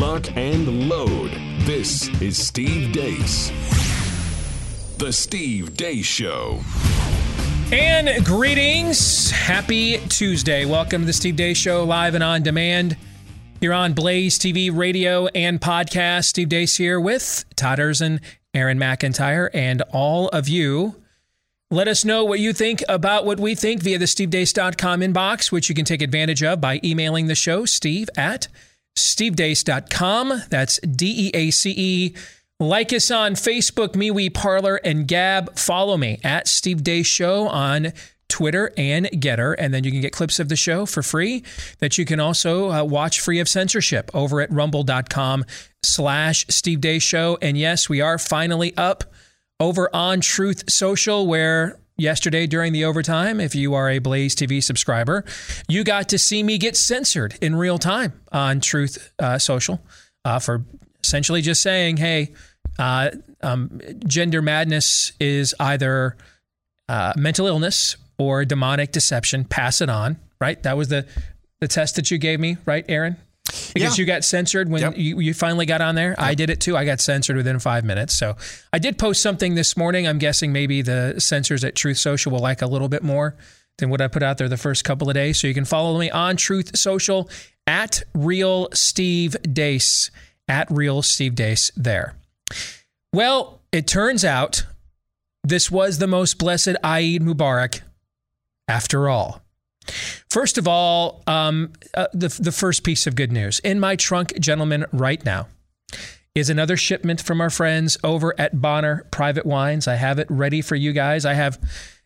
lock, and load. This is Steve Deace. The Steve Deace Show. And greetings. Happy Tuesday. Welcome to the Steve Deace Show, live and on demand. You're on Blaze TV, radio, and podcast. Steve Deace here with Todd Erzen, Aaron McIntyre, and all of you. Let us know what you think about what we think via the stevedeace.com inbox, which you can take advantage of by emailing the show, steve at stevedeace.com. That's D E A C E. Like us on Facebook, MeWe, Parler, and Gab. Follow me at Steve Deace Show on Twitter and Gettr. and then you can get clips of the show for free that you can also uh, watch free of censorship over at rumble.com slash Steve Deace Show. And yes, we are finally up over on Truth Social, where yesterday during the overtime, if you are a Blaze TV subscriber, you got to see me get censored in real time on Truth uh, Social uh, for essentially just saying, hey, uh, um, gender madness is either uh, mental illness or demonic deception. Pass it on, right? That was the the test that you gave me, right, Aaron? Because Yeah. you got censored when Yep. you, you finally got on there. I did it too. I got censored within five minutes. So I did post something this morning. I'm guessing maybe the censors at Truth Social will like a little bit more than what I put out there the first couple of days. So you can follow me on Truth Social at Real Steve Deace, at Real Steve Deace there. Well, it turns out this was the most blessed Eid Mubarak after all. First of all, um, uh, the, the first piece of good news in my trunk, gentlemen, right now is another shipment from our friends over at Bonner Private Wines. I have it ready for you guys. I have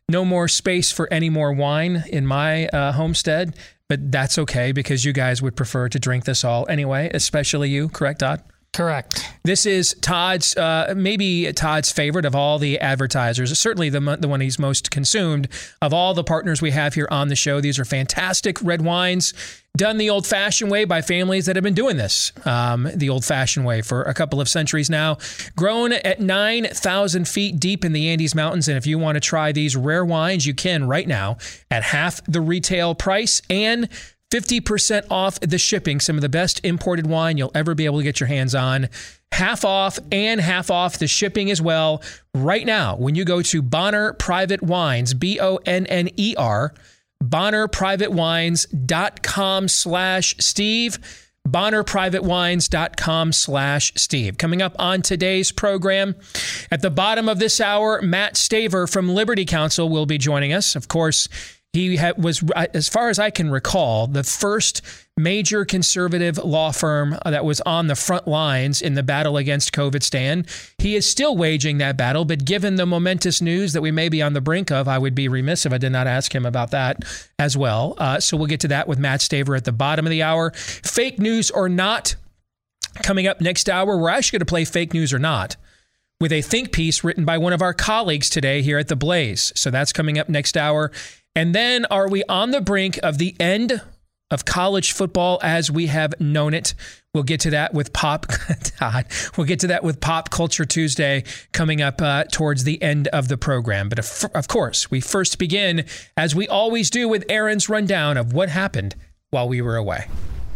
no more space for any more wine in my uh, homestead, but that's okay because you guys would prefer to drink this all anyway, especially you, correct, Todd? Correct. This is Todd's, uh, maybe Todd's favorite of all the advertisers. Certainly the the one he's most consumed of all the partners we have here on the show. These are fantastic red wines done the old-fashioned way by families that have been doing this um, the old-fashioned way for a couple of centuries now. Grown at nine thousand feet deep in the Andes Mountains, and if you want to try these rare wines, you can right now at half the retail price and 50% off the shipping. Some of the best imported wine you'll ever be able to get your hands on. Half off and half off the shipping as well. Right now, when you go to Bonner Private Wines, B O N N E R, bonnerprivatewines.com slash Steve. BonnerPrivateWines.com slash Steve. Coming up on today's program, at the bottom of this hour, Matt Staver from Liberty Counsel will be joining us. Of course, he ha- was, as far as I can recall, the first major conservative law firm that was on the front lines in the battle against COVIDstan. He is still waging that battle, but given the momentous news that we may be on the brink of, I would be remiss if I did not ask him about that as well. Uh, so we'll get to that with Matt Staver at the bottom of the hour. Fake news or not, coming up next hour, we're actually going to play fake news or not with a think piece written by one of our colleagues today here at the Blaze. So that's coming up next hour. And then are we on the brink of the end of college football as we have known it? We'll get to that with Pop Todd. We'll get to that with Pop Culture Tuesday coming up uh, towards the end of the program. But of, of course, we first begin, as we always do, with Aaron's rundown of what happened while we were away.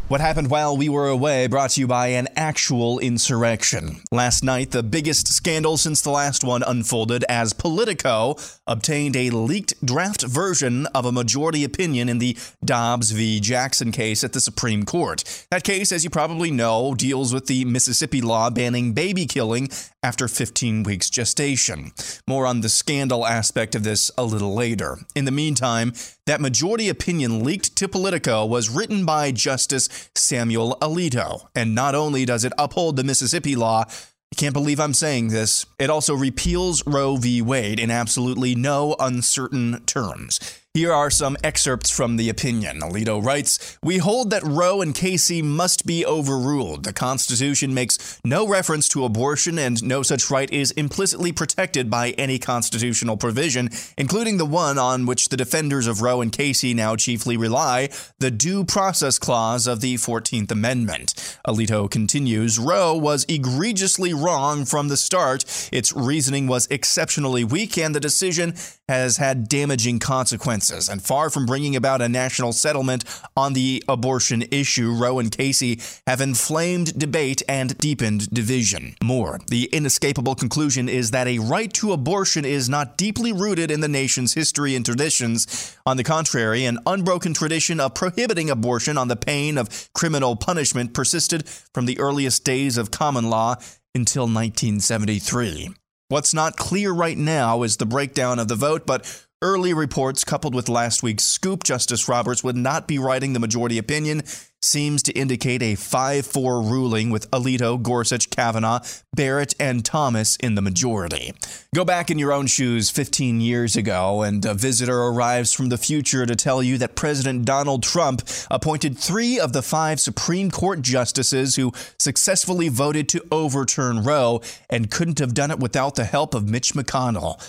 What happened while we were away brought to you by an actual insurrection. Last night, the biggest scandal since the last one unfolded as Politico obtained a leaked draft version of a majority opinion in the Dobbs v. Jackson case at the Supreme Court. That case, as you probably know, deals with the Mississippi law banning baby killing after 15 weeks gestation. More on the scandal aspect of this a little later. In the meantime, that majority opinion leaked to Politico was written by Justice Samuel Alito. And not only does it uphold the Mississippi law, I can't believe I'm saying this, it also repeals Roe v. Wade in absolutely no uncertain terms. Here are some excerpts from the opinion. Alito writes We hold that Roe and Casey must be overruled. The Constitution makes no reference to abortion, and no such right is implicitly protected by any constitutional provision, including the one on which the defenders of Roe and Casey now chiefly rely the Due Process Clause of the 14th Amendment. Alito continues Roe was egregiously wrong from the start. Its reasoning was exceptionally weak, and the decision has had damaging consequences. And far from bringing about a national settlement on the abortion issue, Roe and Casey have inflamed debate and deepened division. More, the inescapable conclusion is that a right to abortion is not deeply rooted in the nation's history and traditions. On the contrary, an unbroken tradition of prohibiting abortion on the pain of criminal punishment persisted from the earliest days of common law until 1973. What's not clear right now is the breakdown of the vote, but early reports coupled with last week's scoop Justice Roberts would not be writing the majority opinion seems to indicate a 5 4 ruling with Alito, Gorsuch, Kavanaugh, Barrett, and Thomas in the majority. Go back in your own shoes 15 years ago, and a visitor arrives from the future to tell you that President Donald Trump appointed three of the five Supreme Court justices who successfully voted to overturn Roe and couldn't have done it without the help of Mitch McConnell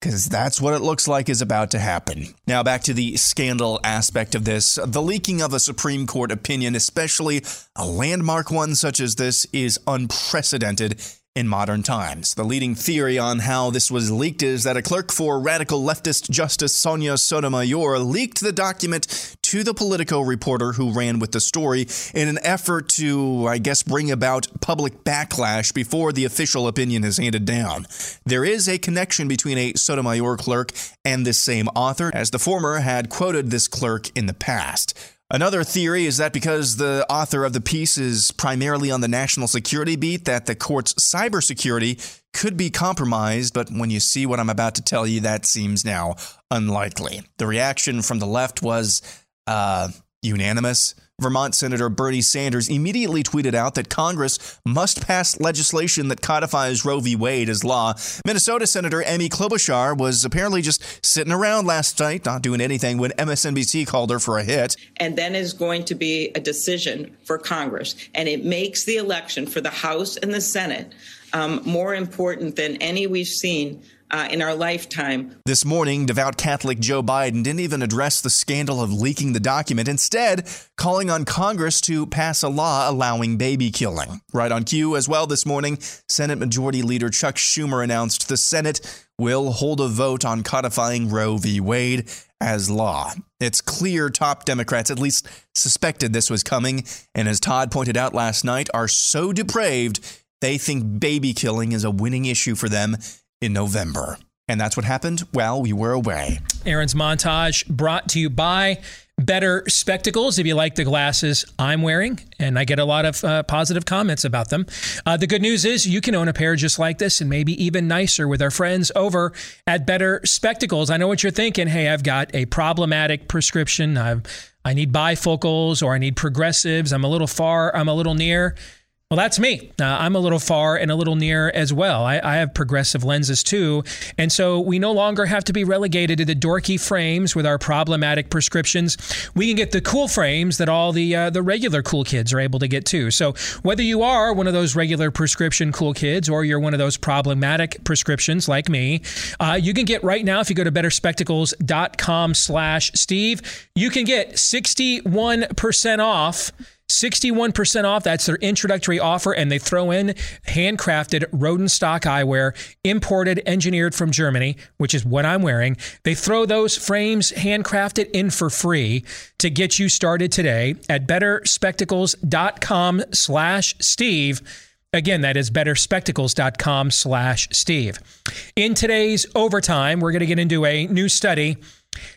because that's what it looks like is about to happen. Now, back to the scandal aspect of this. The leaking of a Supreme Court opinion, especially a landmark one such as this, is unprecedented in modern times. The leading theory on how this was leaked is that a clerk for radical leftist Justice Sonia Sotomayor leaked the document to the Politico reporter who ran with the story in an effort to, I guess, bring about public backlash before the official opinion is handed down. There is a connection between a Sotomayor clerk and this same author, as the former had quoted this clerk in the past. Another theory is that because the author of the piece is primarily on the national security beat, that the court's cybersecurity could be compromised, but when you see what I'm about to tell you, that seems now unlikely. The reaction from the left was uh, unanimous. Vermont Senator Bernie Sanders immediately tweeted out that Congress must pass legislation that codifies Roe v. Wade as law. Minnesota Senator Amy Klobuchar was apparently just sitting around last night, not doing anything, when MSNBC called her for a hit. And then is going to be a decision for Congress. And it makes the election for the House and the Senate um, more important than any we've seen uh, in our lifetime. This morning, devout Catholic Joe Biden didn't even address the scandal of leaking the document, instead, calling on Congress to pass a law allowing baby killing. Right on cue as well this morning, Senate Majority Leader Chuck Schumer announced the Senate will hold a vote on codifying Roe v. Wade as law. It's clear top Democrats at least suspected this was coming, and as Todd pointed out last night, are so depraved they think baby killing is a winning issue for them in November. And that's what happened while we were away. Aaron's montage brought to you by Better Spectacles. If you like the glasses I'm wearing, and I get a lot of uh, positive comments about them. Uh, the good news is you can own a pair just like this and maybe even nicer with our friends over at Better Spectacles. I know what you're thinking. Hey, I've got a problematic prescription. I've, I need bifocals or I need progressives. I'm a little far, I'm a little near. Well, that's me. Uh, I'm a little far and a little near as well. I, I, have progressive lenses too. And so we no longer have to be relegated to the dorky frames with our problematic prescriptions. We can get the cool frames that all the, uh, the regular cool kids are able to get too. So whether you are one of those regular prescription cool kids or you're one of those problematic prescriptions like me, uh, you can get right now, if you go to betterspectacles.com slash Steve, you can get 61% off 61% off. That's their introductory offer. And they throw in handcrafted Rodenstock eyewear, imported, engineered from Germany, which is what I'm wearing. They throw those frames handcrafted in for free to get you started today at betterspectacles.com slash Steve. Again, that is betterspectacles.com slash Steve. In today's overtime, we're going to get into a new study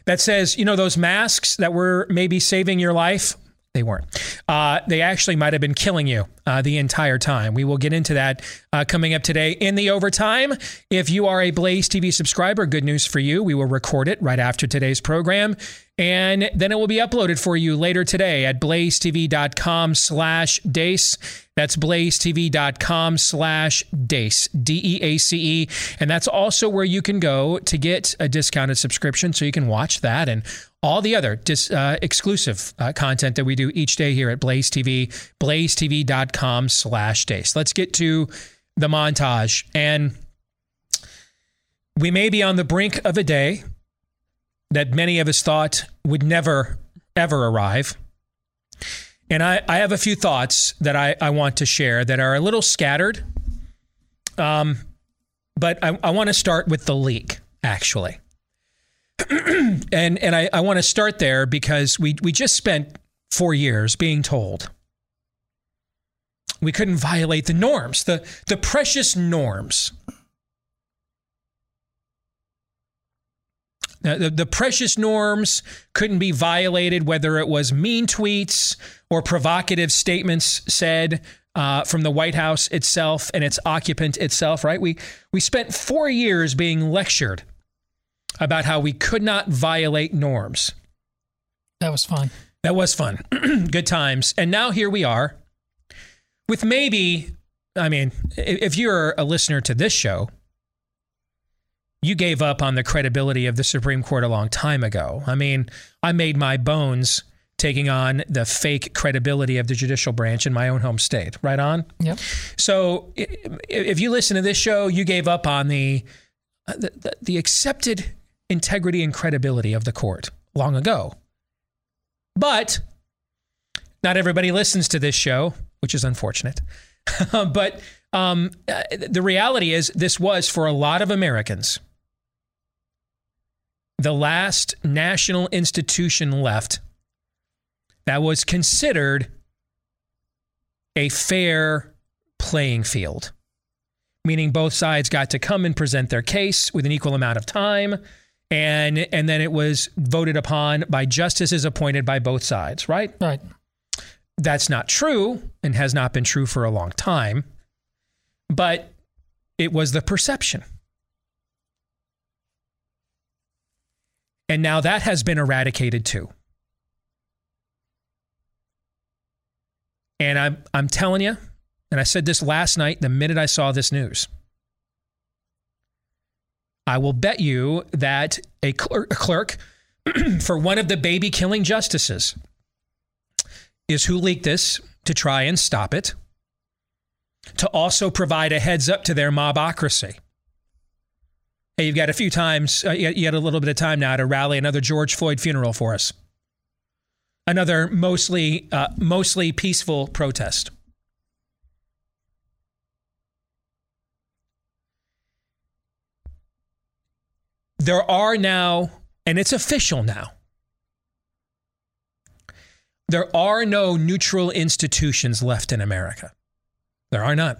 that says, you know, those masks that were maybe saving your life, they weren't. Uh, they actually might have been killing you uh, the entire time. We will get into that uh, coming up today in the overtime. If you are a Blaze TV subscriber, good news for you. We will record it right after today's program. And then it will be uploaded for you later today at blazetv.com slash deace. That's blazetv.com slash deace, D-E-A-C-E. And that's also where you can go to get a discounted subscription so you can watch that and all the other dis, uh, exclusive uh, content that we do each day here at Blaze TV, blazetv.com slash deace. Let's get to the montage. And we may be on the brink of a day that many of us thought would never, ever arrive. And I, I have a few thoughts that I, I want to share that are a little scattered. Um, but I, I want to start with the leak, actually. and and I, I want to start there because we we just spent four years being told we couldn't violate the norms, the the precious norms. The, the, precious norms couldn't be violated, whether it was mean tweets or provocative statements said uh, from the White House itself and its occupant itself. Right? We we spent four years being lectured about how we could not violate norms. That was fun. That was fun. Good times. And now here we are with maybe, I mean, if you're a listener to this show, you gave up on the credibility of the Supreme Court a long time ago. I mean, I made my bones taking on the fake credibility of the judicial branch in my own home state. Right on? Yep. So if you listen to this show, you gave up on the, the, the, the accepted integrity and credibility of the court long ago. But not everybody listens to this show, which is unfortunate. but um, the reality is, this was for a lot of Americans the last national institution left that was considered a fair playing field, meaning both sides got to come and present their case with an equal amount of time and and then it was voted upon by justices appointed by both sides, right? Right. That's not true and has not been true for a long time. But it was the perception. And now that has been eradicated too. And I'm I'm telling you, and I said this last night the minute I saw this news. I will bet you that a clerk, a clerk for one of the baby killing justices is who leaked this to try and stop it, to also provide a heads up to their mobocracy. Hey, you've got a few times, uh, you had a little bit of time now to rally another George Floyd funeral for us. Another mostly, uh, mostly peaceful protest. there are now, and it's official now, there are no neutral institutions left in America. There are none.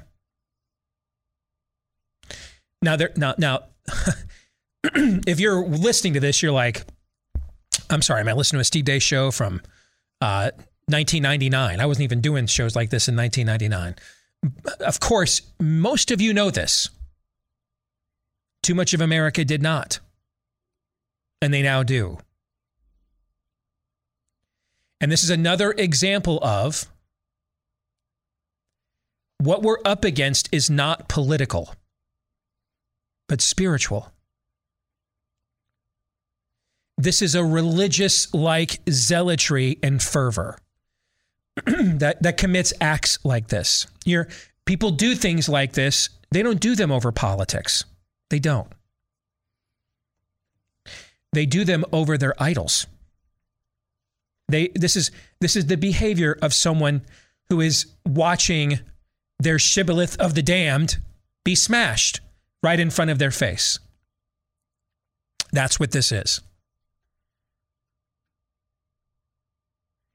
Now, there, now, now, if you're listening to this, you're like, I'm sorry, am I listening to a Steve Deace show from uh, 1999. I wasn't even doing shows like this in 1999. Of course, most of you know this. Too much of America did not and they now do. And this is another example of what we're up against is not political, but spiritual. This is a religious like zealotry and fervor that, that commits acts like this. You're, people do things like this, they don't do them over politics. They don't. They do them over their idols. They this is this is the behavior of someone who is watching their shibboleth of the damned be smashed right in front of their face. That's what this is.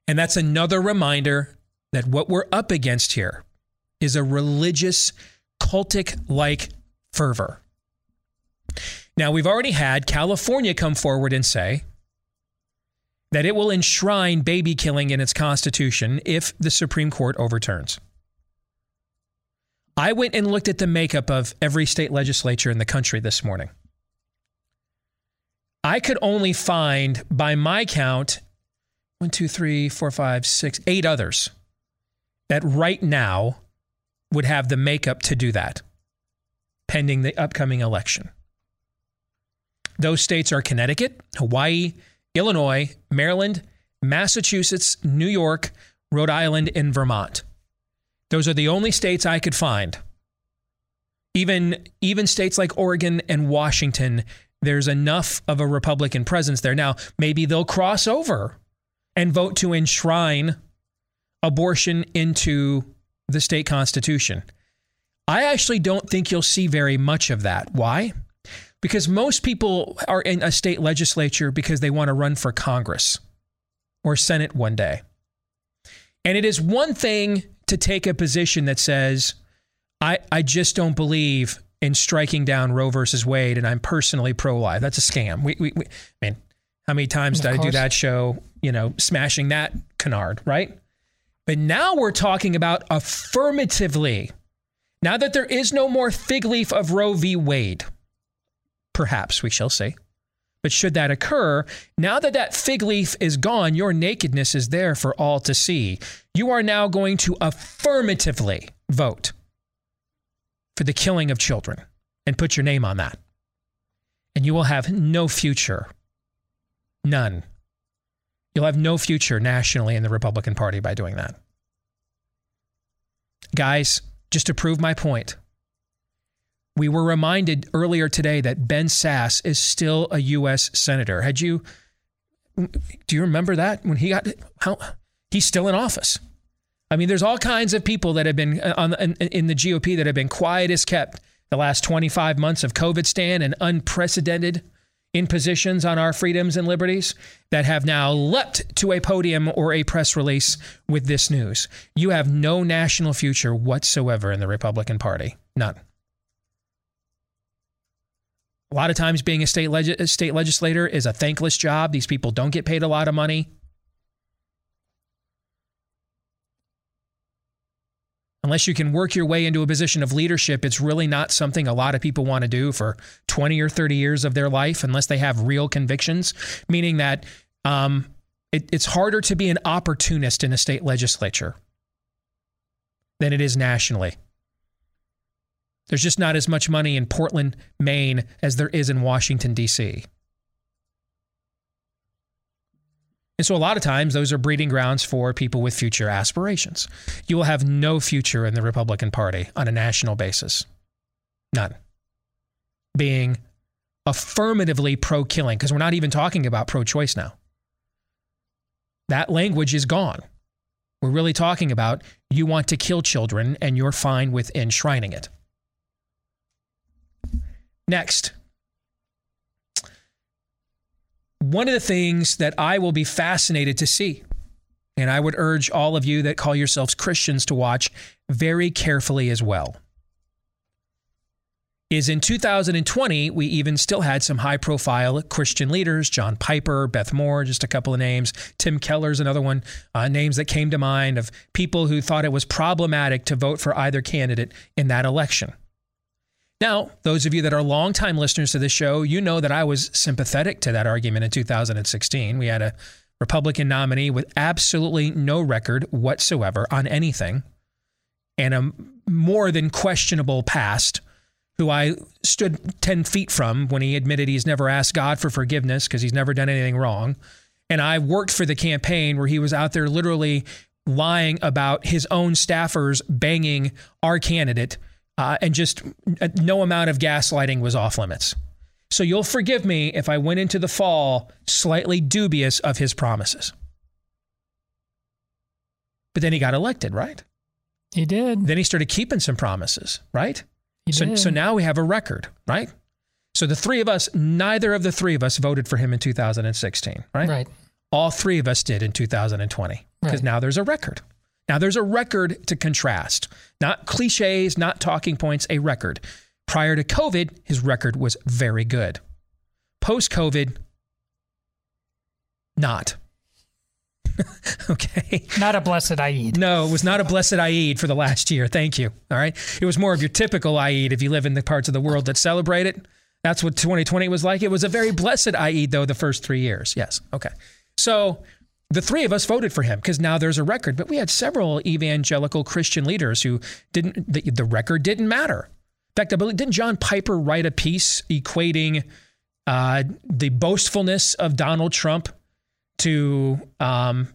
And that's another reminder that what we're up against here is a religious, cultic like fervor. Now, we've already had California come forward and say that it will enshrine baby killing in its constitution if the Supreme Court overturns. I went and looked at the makeup of every state legislature in the country this morning. I could only find, by my count, one, two, three, four, five, six, eight others that right now would have the makeup to do that pending the upcoming election. Those states are Connecticut, Hawaii, Illinois, Maryland, Massachusetts, New York, Rhode Island, and Vermont. Those are the only states I could find. Even, even states like Oregon and Washington, there's enough of a Republican presence there. Now, maybe they'll cross over and vote to enshrine abortion into the state constitution. I actually don't think you'll see very much of that. Why? Because most people are in a state legislature because they want to run for Congress or Senate one day. And it is one thing to take a position that says, I, I just don't believe in striking down Roe versus Wade, and I'm personally pro life. That's a scam. We, we, we, I mean, how many times Of did I do that show, you know, smashing that canard, right? But now we're talking about affirmatively. Now that there is no more fig leaf of Roe v. Wade, perhaps we shall see. But should that occur, now that that fig leaf is gone, your nakedness is there for all to see. You are now going to affirmatively vote for the killing of children and put your name on that. And you will have no future. None. You'll have no future nationally in the Republican Party by doing that. Guys, just to prove my point, we were reminded earlier today that Ben Sasse is still a U.S. Senator. Had you, do you remember that when he got, how, he's still in office. I mean, there's all kinds of people that have been uh, on, in, in the GOP that have been quiet as kept the last 25 months of COVIDstan and unprecedented impositions on our freedoms and liberties that have now leapt to a podium or a press release with this news. You have no national future whatsoever in the Republican Party. None. A lot of times, being a state, leg- state legislator is a thankless job. These people don't get paid a lot of money. Unless you can work your way into a position of leadership, it's really not something a lot of people want to do for 20 or 30 years of their life unless they have real convictions, meaning that um, it, it's harder to be an opportunist in a state legislature than it is nationally. There's just not as much money in Portland, Maine as there is in Washington, D.C. And so, a lot of times, those are breeding grounds for people with future aspirations. You will have no future in the Republican Party on a national basis. None. Being affirmatively pro killing, because we're not even talking about pro choice now. That language is gone. We're really talking about you want to kill children and you're fine with enshrining it. Next, one of the things that I will be fascinated to see, and I would urge all of you that call yourselves Christians to watch very carefully as well, is in 2020, we even still had some high profile Christian leaders, John Piper, Beth Moore, just a couple of names. Tim Keller's another one, uh, names that came to mind of people who thought it was problematic to vote for either candidate in that election. Now, those of you that are longtime listeners to this show, you know that I was sympathetic to that argument in 2016. We had a Republican nominee with absolutely no record whatsoever on anything and a more than questionable past, who I stood 10 feet from when he admitted he's never asked God for forgiveness because he's never done anything wrong. And I worked for the campaign where he was out there literally lying about his own staffers banging our candidate uh, and just uh, no amount of gaslighting was off limits. So you'll forgive me if I went into the fall slightly dubious of his promises. But then he got elected, right? He did. Then he started keeping some promises, right? He So, did. so now we have a record, right? So the three of us, neither of the three of us voted for him in 2016, right? Right. All three of us did in 2020 because Right. now there's a record. Now there's a record to contrast, not cliches, not talking points, a record. Prior to COVID, his record was very good. Post COVID, not. okay. Not a blessed Eid. No, it was not a blessed Eid for the last year. Thank you. All right. It was more of your typical Eid if you live in the parts of the world that celebrate it. That's what 2020 was like. It was a very blessed Eid, though, the first three years. Yes. Okay. So the three of us voted for him because now there's a record, but we had several evangelical Christian leaders who didn't, the, the record didn't matter. In fact, I believe, didn't John Piper write a piece equating uh, the boastfulness of Donald Trump to um,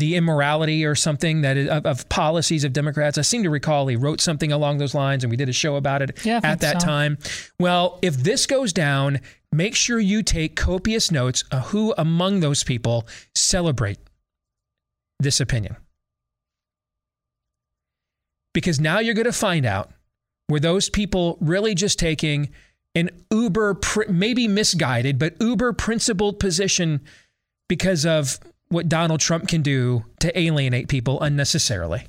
the immorality or something that is, of, of policies of Democrats. I seem to recall he wrote something along those lines, and we did a show about it Yeah, at that so. time. Well, if this goes down, make sure you take copious notes of who among those people celebrate this opinion. Because now you're going to find out were those people really just taking an uber, maybe misguided, but uber principled position because of what Donald Trump can do to alienate people unnecessarily?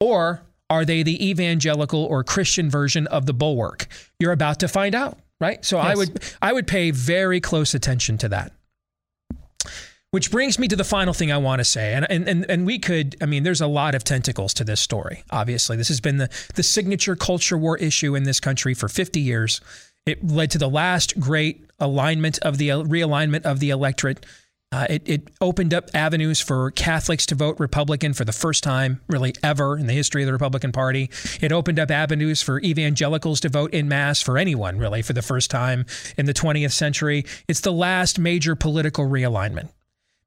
Or are they the evangelical or Christian version of the bulwark? You're about to find out, right? So yes. I would I would pay very close attention to that. Which brings me to the final thing I want to say. And, and, and, and we could, I mean, there's a lot of tentacles to this story, obviously. This has been the, the signature culture war issue in this country for 50 years. It led to the last great alignment of the realignment of the electorate. Uh, it, it opened up avenues for Catholics to vote Republican for the first time, really ever in the history of the Republican Party. It opened up avenues for evangelicals to vote in mass for anyone, really, for the first time in the 20th century. It's the last major political realignment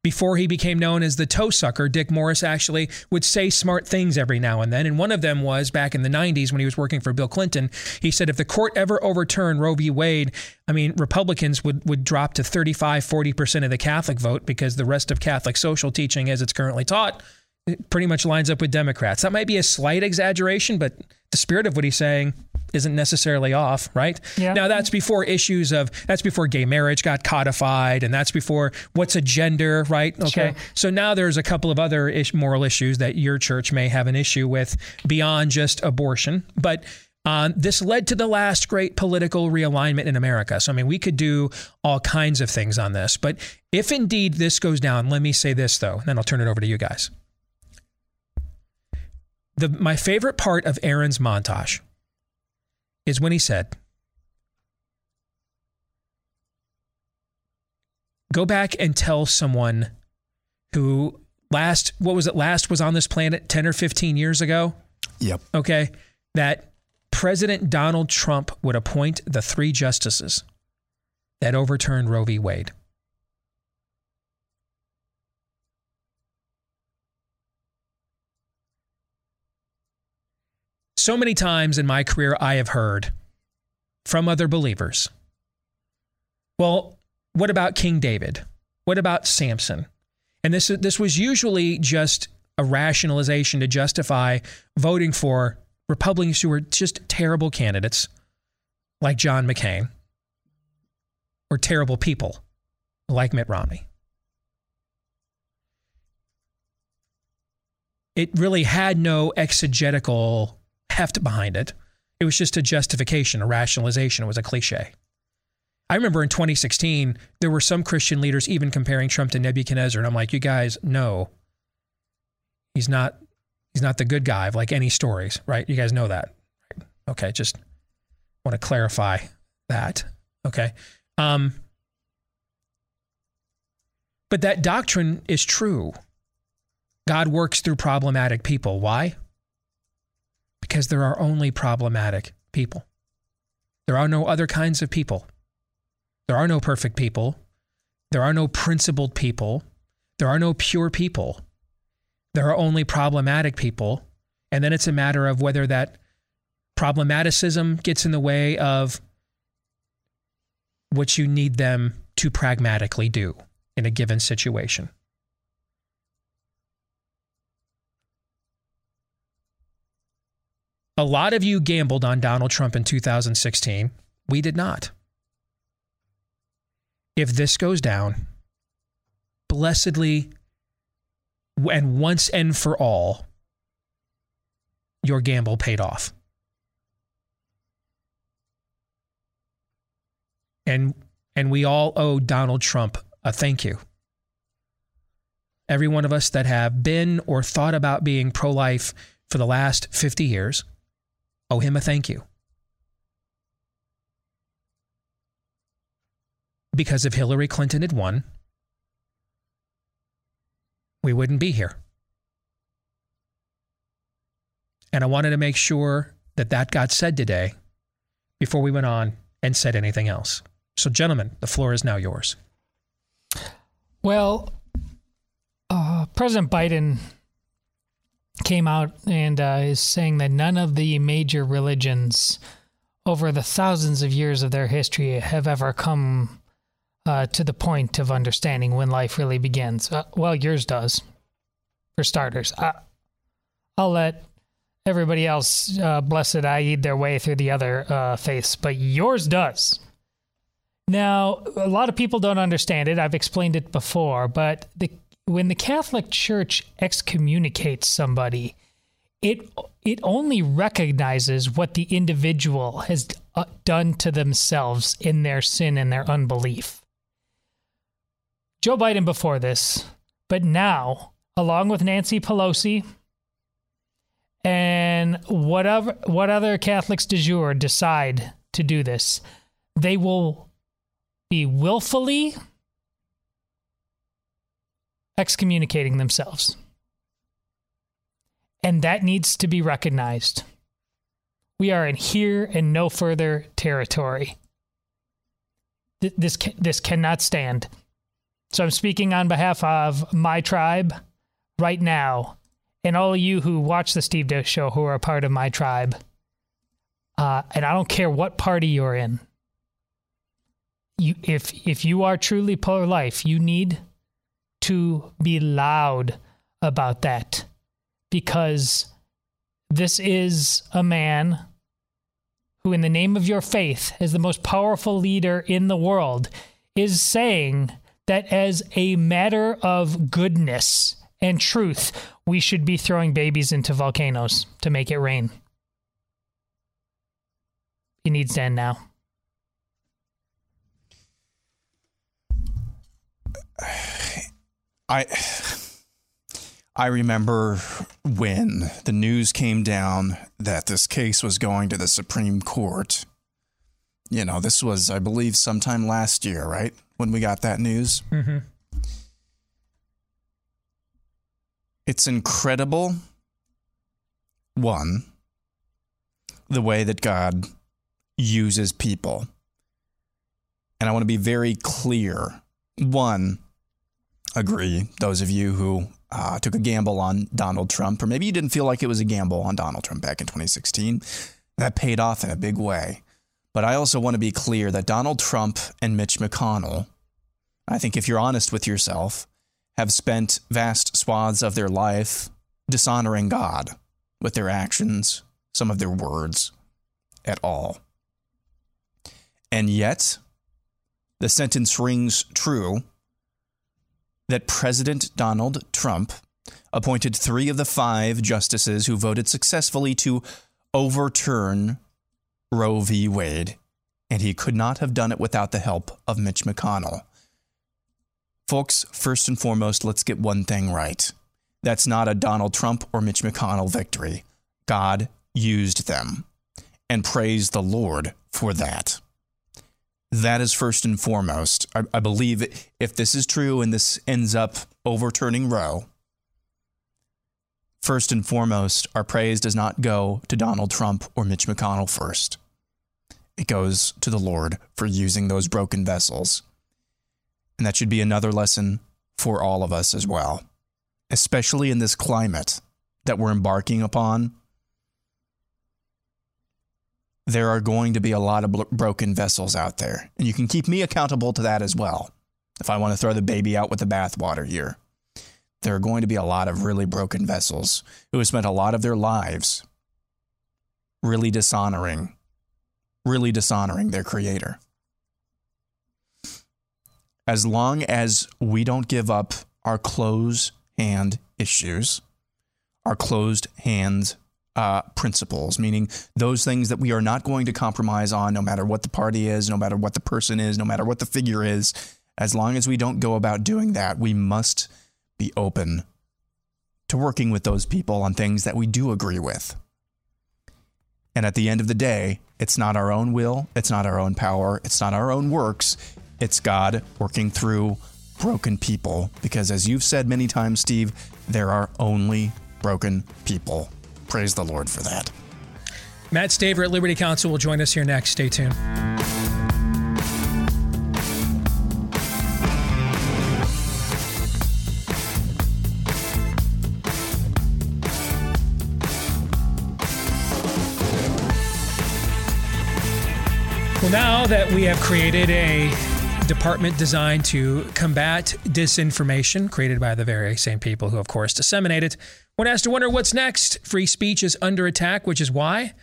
before he became known as the toe sucker, Dick Morris actually would say smart things every now and then. And one of them was back in the 90s when he was working for Bill Clinton. He said if the court ever overturned Roe v. Wade, I mean, Republicans would, would drop to 35, 40% of the Catholic vote because the rest of Catholic social teaching, as it's currently taught, pretty much lines up with Democrats. That might be a slight exaggeration, but the spirit of what he's saying isn't necessarily off, right? Yeah. Now that's before issues of that's before gay marriage got codified, and that's before what's a gender, right? Okay. Sure. So now there's a couple of other ish, moral issues that your church may have an issue with beyond just abortion, but. Um, this led to the last great political realignment in America. So, I mean, we could do all kinds of things on this. But if indeed this goes down, let me say this, though, and then I'll turn it over to you guys. The, my favorite part of Aaron's montage is when he said, Go back and tell someone who last, what was it, last was on this planet 10 or 15 years ago? Yep. Okay. That President Donald Trump would appoint the three justices that overturned Roe v. Wade. So many times in my career, I have heard from other believers, well, what about King David? What about Samson? And this, this was usually just a rationalization to justify voting for Republicans who were just terrible candidates like John McCain or terrible people like Mitt Romney. It really had no exegetical heft behind it. It was just a justification, a rationalization. It was a cliche. I remember in 2016, there were some Christian leaders even comparing Trump to Nebuchadnezzar. And I'm like, you guys, no. He's not he's not the good guy of like any stories, right? You guys know that. Okay, just want to clarify that. Okay. Um, but that doctrine is true. God works through problematic people. Why? Because there are only problematic people. There are no other kinds of people. There are no perfect people. There are no principled people. There are no pure people. There are only problematic people. And then it's a matter of whether that problematicism gets in the way of what you need them to pragmatically do in a given situation. A lot of you gambled on Donald Trump in 2016. We did not. If this goes down, blessedly and once and for all, your gamble paid off. And and we all owe Donald Trump a thank you. Every one of us that have been or thought about being pro life for the last 50 years owe him a thank you. Because if Hillary Clinton had won, we wouldn't be here. And I wanted to make sure that that got said today before we went on and said anything else. So, gentlemen, the floor is now yours. Well, uh, President Biden came out and uh, is saying that none of the major religions over the thousands of years of their history have ever come uh, to the point of understanding when life really begins. Uh, well, yours does, for starters. I, I'll let everybody else, uh, blessed I their way through the other uh, faiths, but yours does. Now, a lot of people don't understand it. I've explained it before, but the, when the Catholic Church excommunicates somebody, it it only recognizes what the individual has uh, done to themselves in their sin and their unbelief. Joe Biden before this, but now, along with Nancy Pelosi and whatever what other Catholics de jour decide to do this, they will be willfully excommunicating themselves. And that needs to be recognized. We are in here and no further territory. This, this cannot stand. So I'm speaking on behalf of my tribe right now, and all of you who watch the Steve Deace Show who are a part of my tribe. Uh, and I don't care what party you're in. You, if if you are truly pro life, you need to be loud about that because this is a man who, in the name of your faith, as the most powerful leader in the world, is saying that as a matter of goodness and truth, we should be throwing babies into volcanoes to make it rain. He needs to end now. I I remember when the news came down that this case was going to the Supreme Court. You know, this was, I believe, sometime last year, right? When we got that news. Mm-hmm. It's incredible. One, the way that God uses people. And I want to be very clear. One, agree, those of you who uh, took a gamble on Donald Trump, or maybe you didn't feel like it was a gamble on Donald Trump back in 2016, that paid off in a big way. But I also want to be clear that Donald Trump and Mitch McConnell, I think if you're honest with yourself, have spent vast swaths of their life dishonoring God with their actions, some of their words at all. And yet, the sentence rings true that President Donald Trump appointed three of the five justices who voted successfully to overturn Roe v. Wade, and he could not have done it without the help of Mitch McConnell. Folks, first and foremost, let's get one thing right. That's not a Donald Trump or Mitch McConnell victory. God used them, and praise the Lord for that. That is first and foremost. I, I believe if this is true and this ends up overturning Roe, first and foremost, our praise does not go to Donald Trump or Mitch McConnell first. It goes to the Lord for using those broken vessels. And that should be another lesson for all of us as well, especially in this climate that we're embarking upon there are going to be a lot of bl- broken vessels out there. And you can keep me accountable to that as well. If I want to throw the baby out with the bathwater here, there are going to be a lot of really broken vessels who have spent a lot of their lives really dishonoring, really dishonoring their creator. As long as we don't give up our closed hand issues, our closed hands uh, principles, meaning those things that we are not going to compromise on, no matter what the party is, no matter what the person is, no matter what the figure is. As long as we don't go about doing that, we must be open to working with those people on things that we do agree with. And at the end of the day, it's not our own will, it's not our own power, it's not our own works, it's God working through broken people. Because as you've said many times, Steve, there are only broken people praise the Lord for that. Matt Staver at Liberty Counsel will join us here next. Stay tuned. Well, now that we have created a department designed to combat disinformation created by the very same people who, of course, disseminate it. One has to wonder what's next. Free speech is under attack, which is why,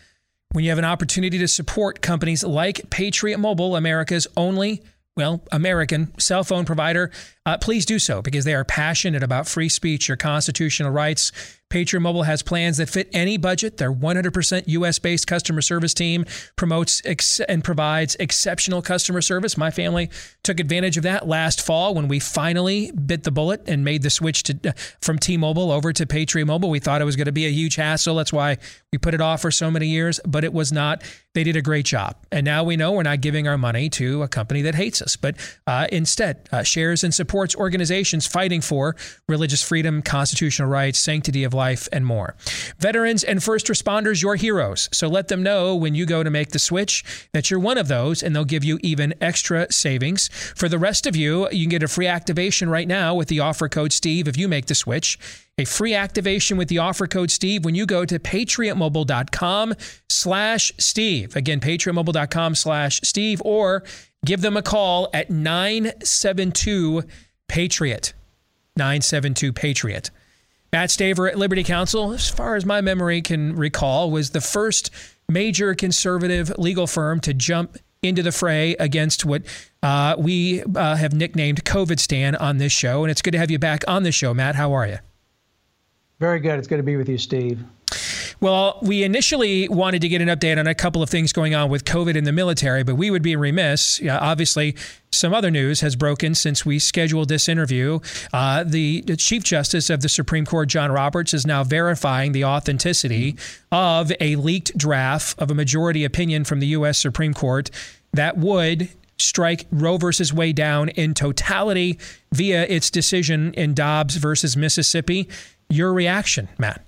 when you have an opportunity to support companies like Patriot Mobile, America's only well, American cell phone provider, uh, please do so because they are passionate about free speech, your constitutional rights, Patriot Mobile has plans that fit any budget. Their 100% US based customer service team promotes ex- and provides exceptional customer service. My family took advantage of that last fall when we finally bit the bullet and made the switch to, uh, from T Mobile over to Patriot Mobile. We thought it was going to be a huge hassle. That's why we put it off for so many years, but it was not. They did a great job. And now we know we're not giving our money to a company that hates us, but uh, instead uh, shares and supports organizations fighting for religious freedom, constitutional rights, sanctity of life life, and more. Veterans and first responders, your heroes. So let them know when you go to make the switch that you're one of those, and they'll give you even extra savings. For the rest of you, you can get a free activation right now with the offer code Steve if you make the switch. A free activation with the offer code Steve when you go to patriotmobile.com slash Steve. Again, patriotmobile.com slash Steve, or give them a call at 972 Patriot. 972 Patriot. Matt Staver at Liberty Counsel, as far as my memory can recall, was the first major conservative legal firm to jump into the fray against what uh, we uh, have nicknamed COVIDstan on this show. And it's good to have you back on the show, Matt. How are you? Very good. It's good to be with you, Steve. Well, we initially wanted to get an update on a couple of things going on with COVID in the military, but we would be remiss. Yeah, obviously, some other news has broken since we scheduled this interview. Uh, the, Chief Justice of the Supreme Court, John Roberts, is now verifying the authenticity of a leaked draft of a majority opinion from the U.S. Supreme Court that would strike Roe versus Wade down in totality via its decision in Dobbs versus Mississippi. Your reaction, Matt?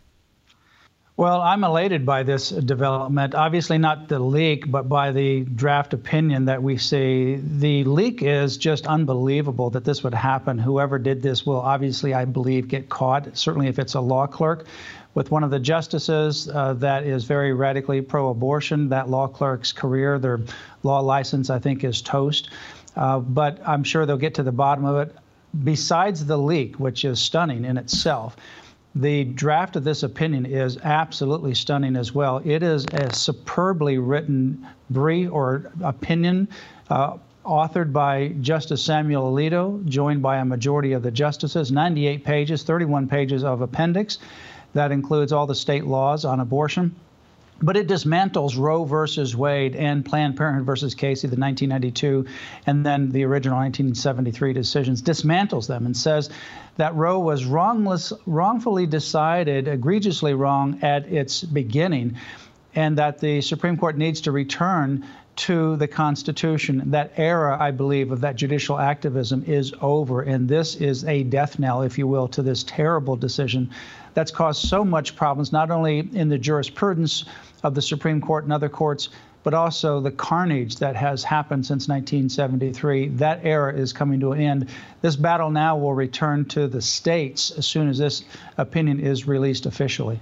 Well, I'm elated by this development. Obviously, not the leak, but by the draft opinion that we see. The leak is just unbelievable that this would happen. Whoever did this will obviously, I believe, get caught, certainly if it's a law clerk. With one of the justices uh, that is very radically pro abortion, that law clerk's career, their law license, I think, is toast. Uh, but I'm sure they'll get to the bottom of it. Besides the leak, which is stunning in itself, the draft of this opinion is absolutely stunning as well. It is a superbly written brief or opinion. Uh, authored by Justice Samuel Alito, joined by a majority of the justices, 98 pages, 31 pages of appendix. That includes all the state laws on abortion. But it dismantles Roe versus Wade and Planned Parenthood versus Casey, the 1992, and then the original 1973 decisions, dismantles them and says that Roe was wrongless, wrongfully decided, egregiously wrong at its beginning, and that the Supreme Court needs to return to the Constitution. That era, I believe, of that judicial activism is over, and this is a death knell, if you will, to this terrible decision that's caused so much problems, not only in the jurisprudence of the Supreme Court and other courts, but also the carnage that has happened since 1973. That era is coming to an end. This battle now will return to the states as soon as this opinion is released officially.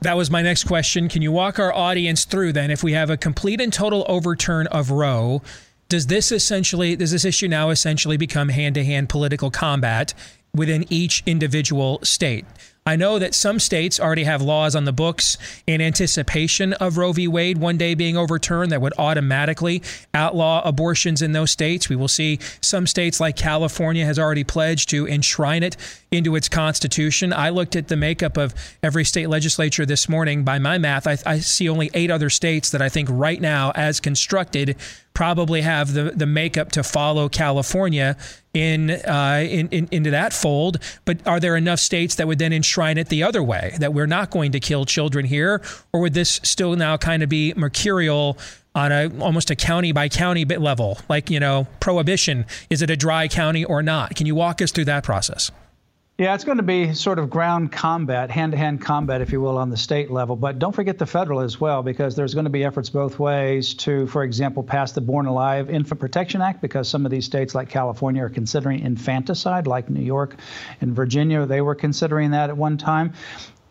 That was my next question. Can you walk our audience through then if we have a complete and total overturn of Roe? Does this essentially does this issue now essentially become hand-to-hand political combat within each individual state? I know that some states already have laws on the books in anticipation of Roe v. Wade one day being overturned that would automatically outlaw abortions in those states. We will see some states like California has already pledged to enshrine it into its constitution. I looked at the makeup of every state legislature this morning. By my math, I, I see only eight other states that I think right now, as constructed, probably have the, the makeup to follow California in, uh, in, in, into that fold. But are there enough states that would then enshrine it the other way that we're not going to kill children here, or would this still now kind of be mercurial? on a almost a county by county bit level like you know prohibition is it a dry county or not can you walk us through that process yeah, it's going to be sort of ground combat, hand to hand combat, if you will, on the state level. But don't forget the federal as well, because there's going to be efforts both ways to, for example, pass the Born Alive Infant Protection Act, because some of these states like California are considering infanticide, like New York and Virginia, they were considering that at one time.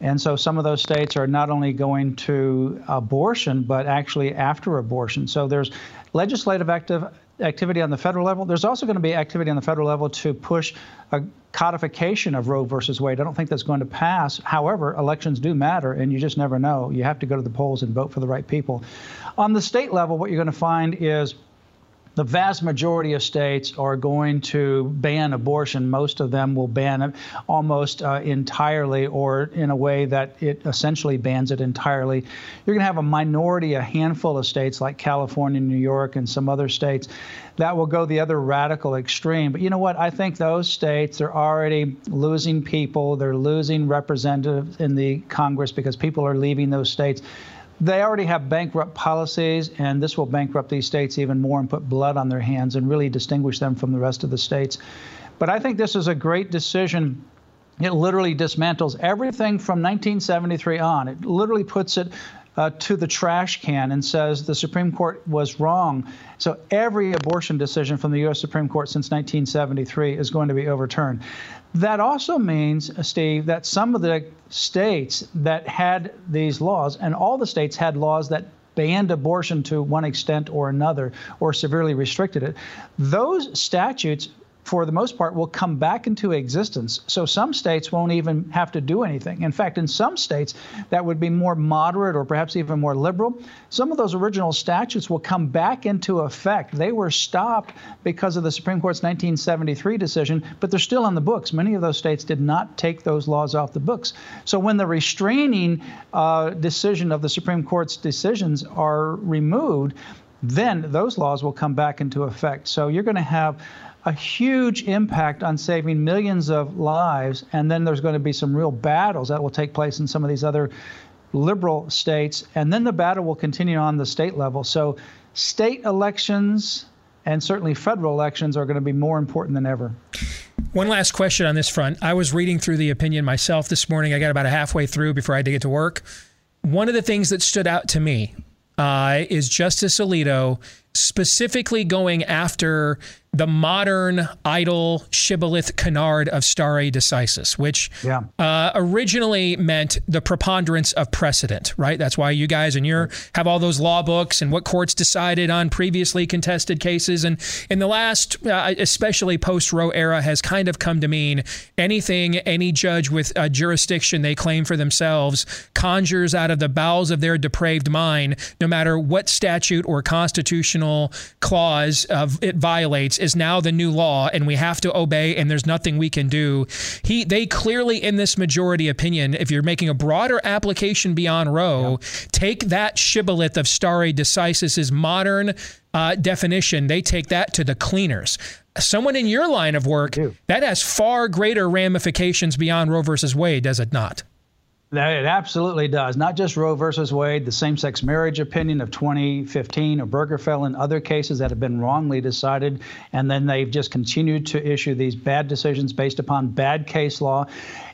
And so some of those states are not only going to abortion, but actually after abortion. So there's legislative active activity on the federal level. There's also going to be activity on the federal level to push a codification of Roe versus Wade. I don't think that's going to pass. However, elections do matter, and you just never know. You have to go to the polls and vote for the right people. On the state level, what you're going to find is the vast majority of states are going to ban abortion. Most of them will ban it almost uh, entirely or in a way that it essentially bans it entirely. You're going to have a minority, a handful of states like California, New York, and some other states that will go the other radical extreme. But you know what? I think those states are already losing people. They're losing representatives in the Congress because people are leaving those states. They already have bankrupt policies, and this will bankrupt these states even more and put blood on their hands and really distinguish them from the rest of the states. But I think this is a great decision. It literally dismantles everything from 1973 on. It literally puts it uh, to the trash can and says the Supreme Court was wrong. So every abortion decision from the U.S. Supreme Court since 1973 is going to be overturned. That also means, Steve, that some of the states that had these laws, and all the states had laws that banned abortion to one extent or another or severely restricted it, those statutes for the most part, will come back into existence. So some states won't even have to do anything. In fact, in some states that would be more moderate or perhaps even more liberal, some of those original statutes will come back into effect. They were stopped because of the Supreme Court's 1973 decision, but they're still on the books. Many of those states did not take those laws off the books. So when the restraining uh, decision of the Supreme Court's decisions are removed, then those laws will come back into effect. So you're going to have a huge impact on saving millions of lives. And then there's going to be some real battles that will take place in some of these other liberal states. And then the battle will continue on the state level. So state elections and certainly federal elections are going to be more important than ever. One last question on this front. I was reading through the opinion myself this morning. I got about halfway through before I had to get to work. One of the things that stood out to me uh, is Justice Alito specifically going after the modern idol shibboleth canard of stare decisis, which yeah. uh, originally meant the preponderance of precedent, right? That's why you guys and your have all those law books and what courts decided on previously contested cases. And in the last, uh, especially post Roe era, has kind of come to mean anything any judge with a jurisdiction they claim for themselves conjures out of the bowels of their depraved mind, no matter what statute or constitutional clause of it violates is now the new law and we have to obey and there's nothing we can do. He they clearly in this majority opinion, if you're making a broader application beyond Roe, yeah. take that shibboleth of stare decisis' modern uh, definition, they take that to the cleaners. Someone in your line of work, that has far greater ramifications beyond Roe versus Wade, does it not? It absolutely does. Not just Roe versus Wade, the same sex marriage opinion of 2015, or Obergefell, and other cases that have been wrongly decided. And then they've just continued to issue these bad decisions based upon bad case law.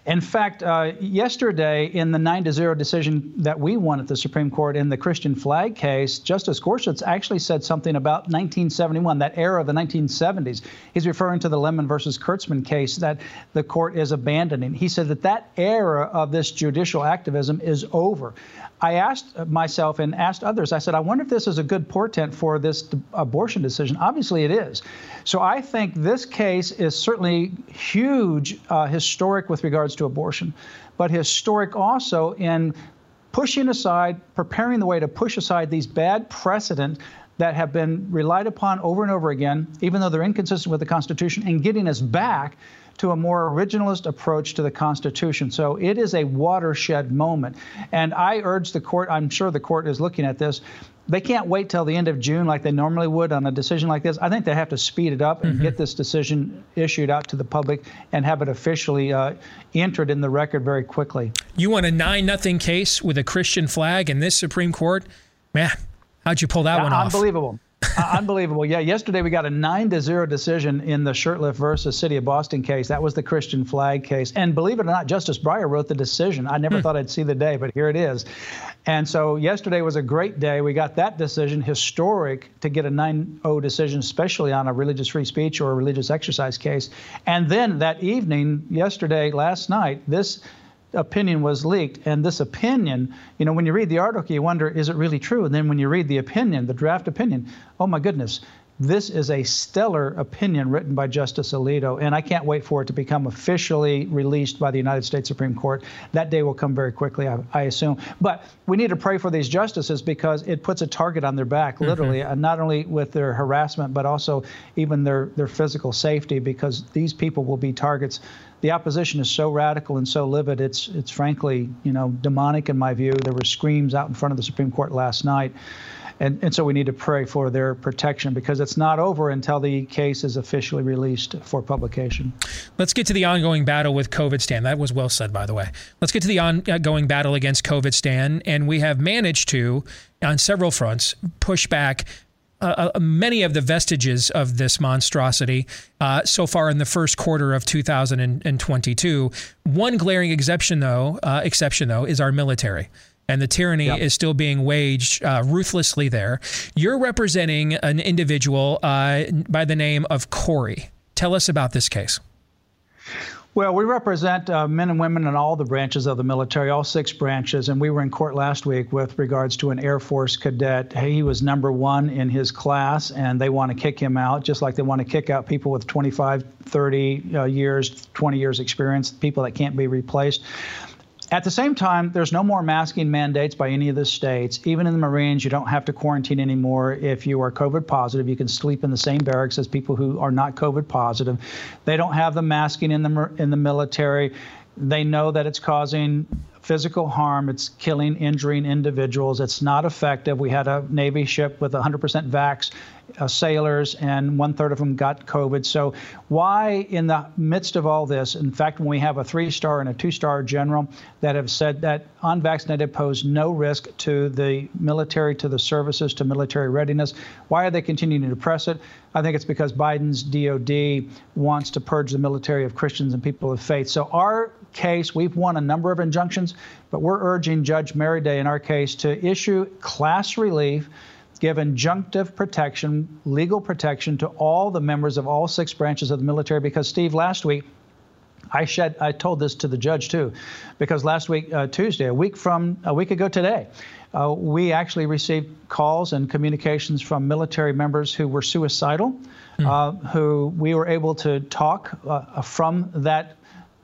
In fact, uh, yesterday in the 9 to 0 decision that we won at the Supreme Court in the Christian flag case, Justice Gorsuch actually said something about 1971, that era of the 1970s. He's referring to the Lemon versus Kurtzman case that the court is abandoning. He said that that era of this judicial activism is over. I asked myself and asked others, I said, I wonder if this is a good portent for this abortion decision. Obviously, it is. So I think this case is certainly huge, uh, historic with regards to abortion, but historic also in pushing aside, preparing the way to push aside these bad precedent that have been relied upon over and over again, even though they're inconsistent with the Constitution, and getting us back to a more originalist approach to the Constitution. So it is a watershed moment. And I urge the court, I'm sure the court is looking at this, they can't wait till the end of June like they normally would on a decision like this. I think they have to speed it up and mm-hmm. get this decision issued out to the public and have it officially uh, entered in the record very quickly. You want a nine nothing case with a Christian flag in this Supreme Court, man? How'd you pull that one off? Unbelievable uh, unbelievable. Yeah, yesterday we got a nine to zero decision in the Shurtleff versus City of Boston case. That was the Christian flag case. And believe it or not, Justice Breyer wrote the decision. I never hmm. thought I'd see the day, but here it is. And so yesterday was a great day. We got that decision, historic, to get a 9 0 decision, especially on a religious free speech or a religious exercise case. And then that evening, yesterday, last night, this opinion was leaked. And this opinion, you know, when you read the article, you wonder, is it really true? And then when you read the opinion, the draft opinion, oh my goodness, This is a stellar opinion written by Justice Alito, and I can't wait for it to become officially released by the United States Supreme Court. That day will come very quickly, I, I assume. But we need to pray for these justices because it puts a target on their back, mm-hmm. literally, mm-hmm. not only with their harassment, but also even their, their physical safety, because these people will be targets the opposition is so radical and so livid. It's it's frankly, you know, demonic in my view. There were screams out in front of the Supreme Court last night. And, and so we need to pray for their protection because it's not over until the case is officially released for publication. Let's get to the ongoing battle with COVIDstan. That was well said, by the way. Let's get to the ongoing battle against COVIDstan. And we have managed to, on several fronts, push back uh, uh, many of the vestiges of this monstrosity uh, so far in the first quarter of 2022. One glaring exception, though, uh, exception though, is our military and the tyranny yep. is still being waged uh, ruthlessly there. You're representing an individual uh, by the name of Corey. Tell us about this case. Well, we represent uh, men and women in all the branches of the military, all six branches, and we were in court last week with regards to an Air Force cadet. He was number one in his class, and they want to kick him out, just like they want to kick out people with 25, 30 uh, years, 20 years experience, people that can't be replaced. At the same time, there's no more masking mandates by any of the states. Even in the Marines, you don't have to quarantine anymore if you are COVID positive. You can sleep in the same barracks as people who are not COVID positive. They don't have the masking in the in the military. They know that it's causing physical harm. It's killing, injuring individuals. It's not effective. We had a Navy ship with 100% vax uh, sailors, and one third of them got COVID. So, why, in the midst of all this, in fact, when we have a three star and a two star general that have said that unvaccinated pose no risk to the military, to the services, to military readiness, why are they continuing to press it? I think it's because Biden's DOD wants to purge the military of Christians and people of faith. So, our case, we've won a number of injunctions, but we're urging Judge Day in our case to issue class relief, give injunctive protection, legal protection to all the members of all six branches of the military. Because, Steve, last week, I shed, I told this to the judge too, because last week, uh, Tuesday, a week from a week ago today, uh, we actually received calls and communications from military members who were suicidal, mm. uh, who we were able to talk uh, from that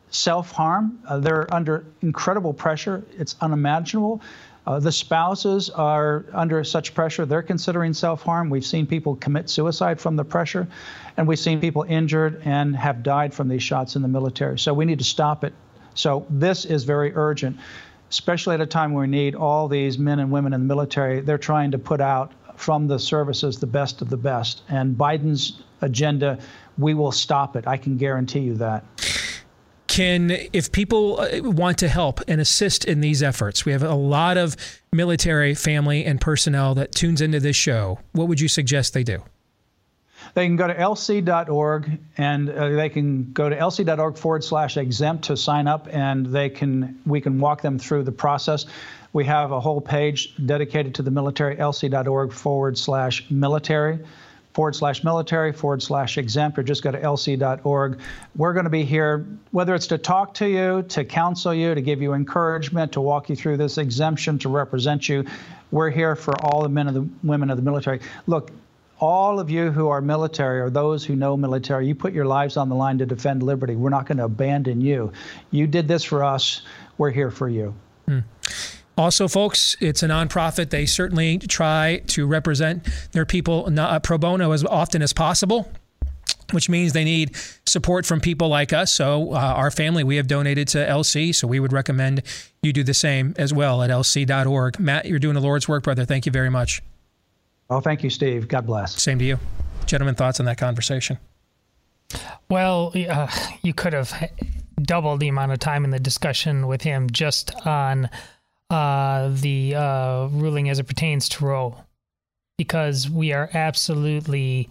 self harm. Uh, they're under incredible pressure. It's unimaginable. Uh, the spouses are under such pressure, they're considering self harm. We've seen people commit suicide from the pressure, and we've seen people injured and have died from these shots in the military. So we need to stop it. So this is very urgent, especially at a time where we need all these men and women in the military. They're trying to put out from the services the best of the best. And Biden's agenda, we will stop it. I can guarantee you that can if people uh, want to help and assist in these efforts we have a lot of military family and personnel that tunes into this show. What would you suggest they do? They can go to lc.org and uh, they can go to lc.org forward slash exempt to sign up and they can we can walk them through the process. We have a whole page dedicated to the military lc.org forward slash military forward slash military forward slash exempt or just go to lc.org. We're going to be here, whether it's to talk to you, to counsel you, to give you encouragement, to walk you through this exemption, to represent you. We're here for all the men and the women of the military. Look, all of you who are military or those who know military, you put your lives on the line to defend liberty. We're not going to abandon you. You did this for us. We're here for you. Hmm. Also, folks, it's a nonprofit. They certainly try to represent their people uh, pro bono as often as possible which means they need support from people like us. So, uh, our family, we have donated to LC, so we would recommend you do the same as well at lc.org. Matt, you're doing the Lord's work, brother. Thank you very much. Oh, thank you, Steve. God bless. Same to you. Gentlemen, thoughts on that conversation? Well, uh, you could have doubled the amount of time in the discussion with him just on uh, the uh, ruling as it pertains to Roe, because we are absolutely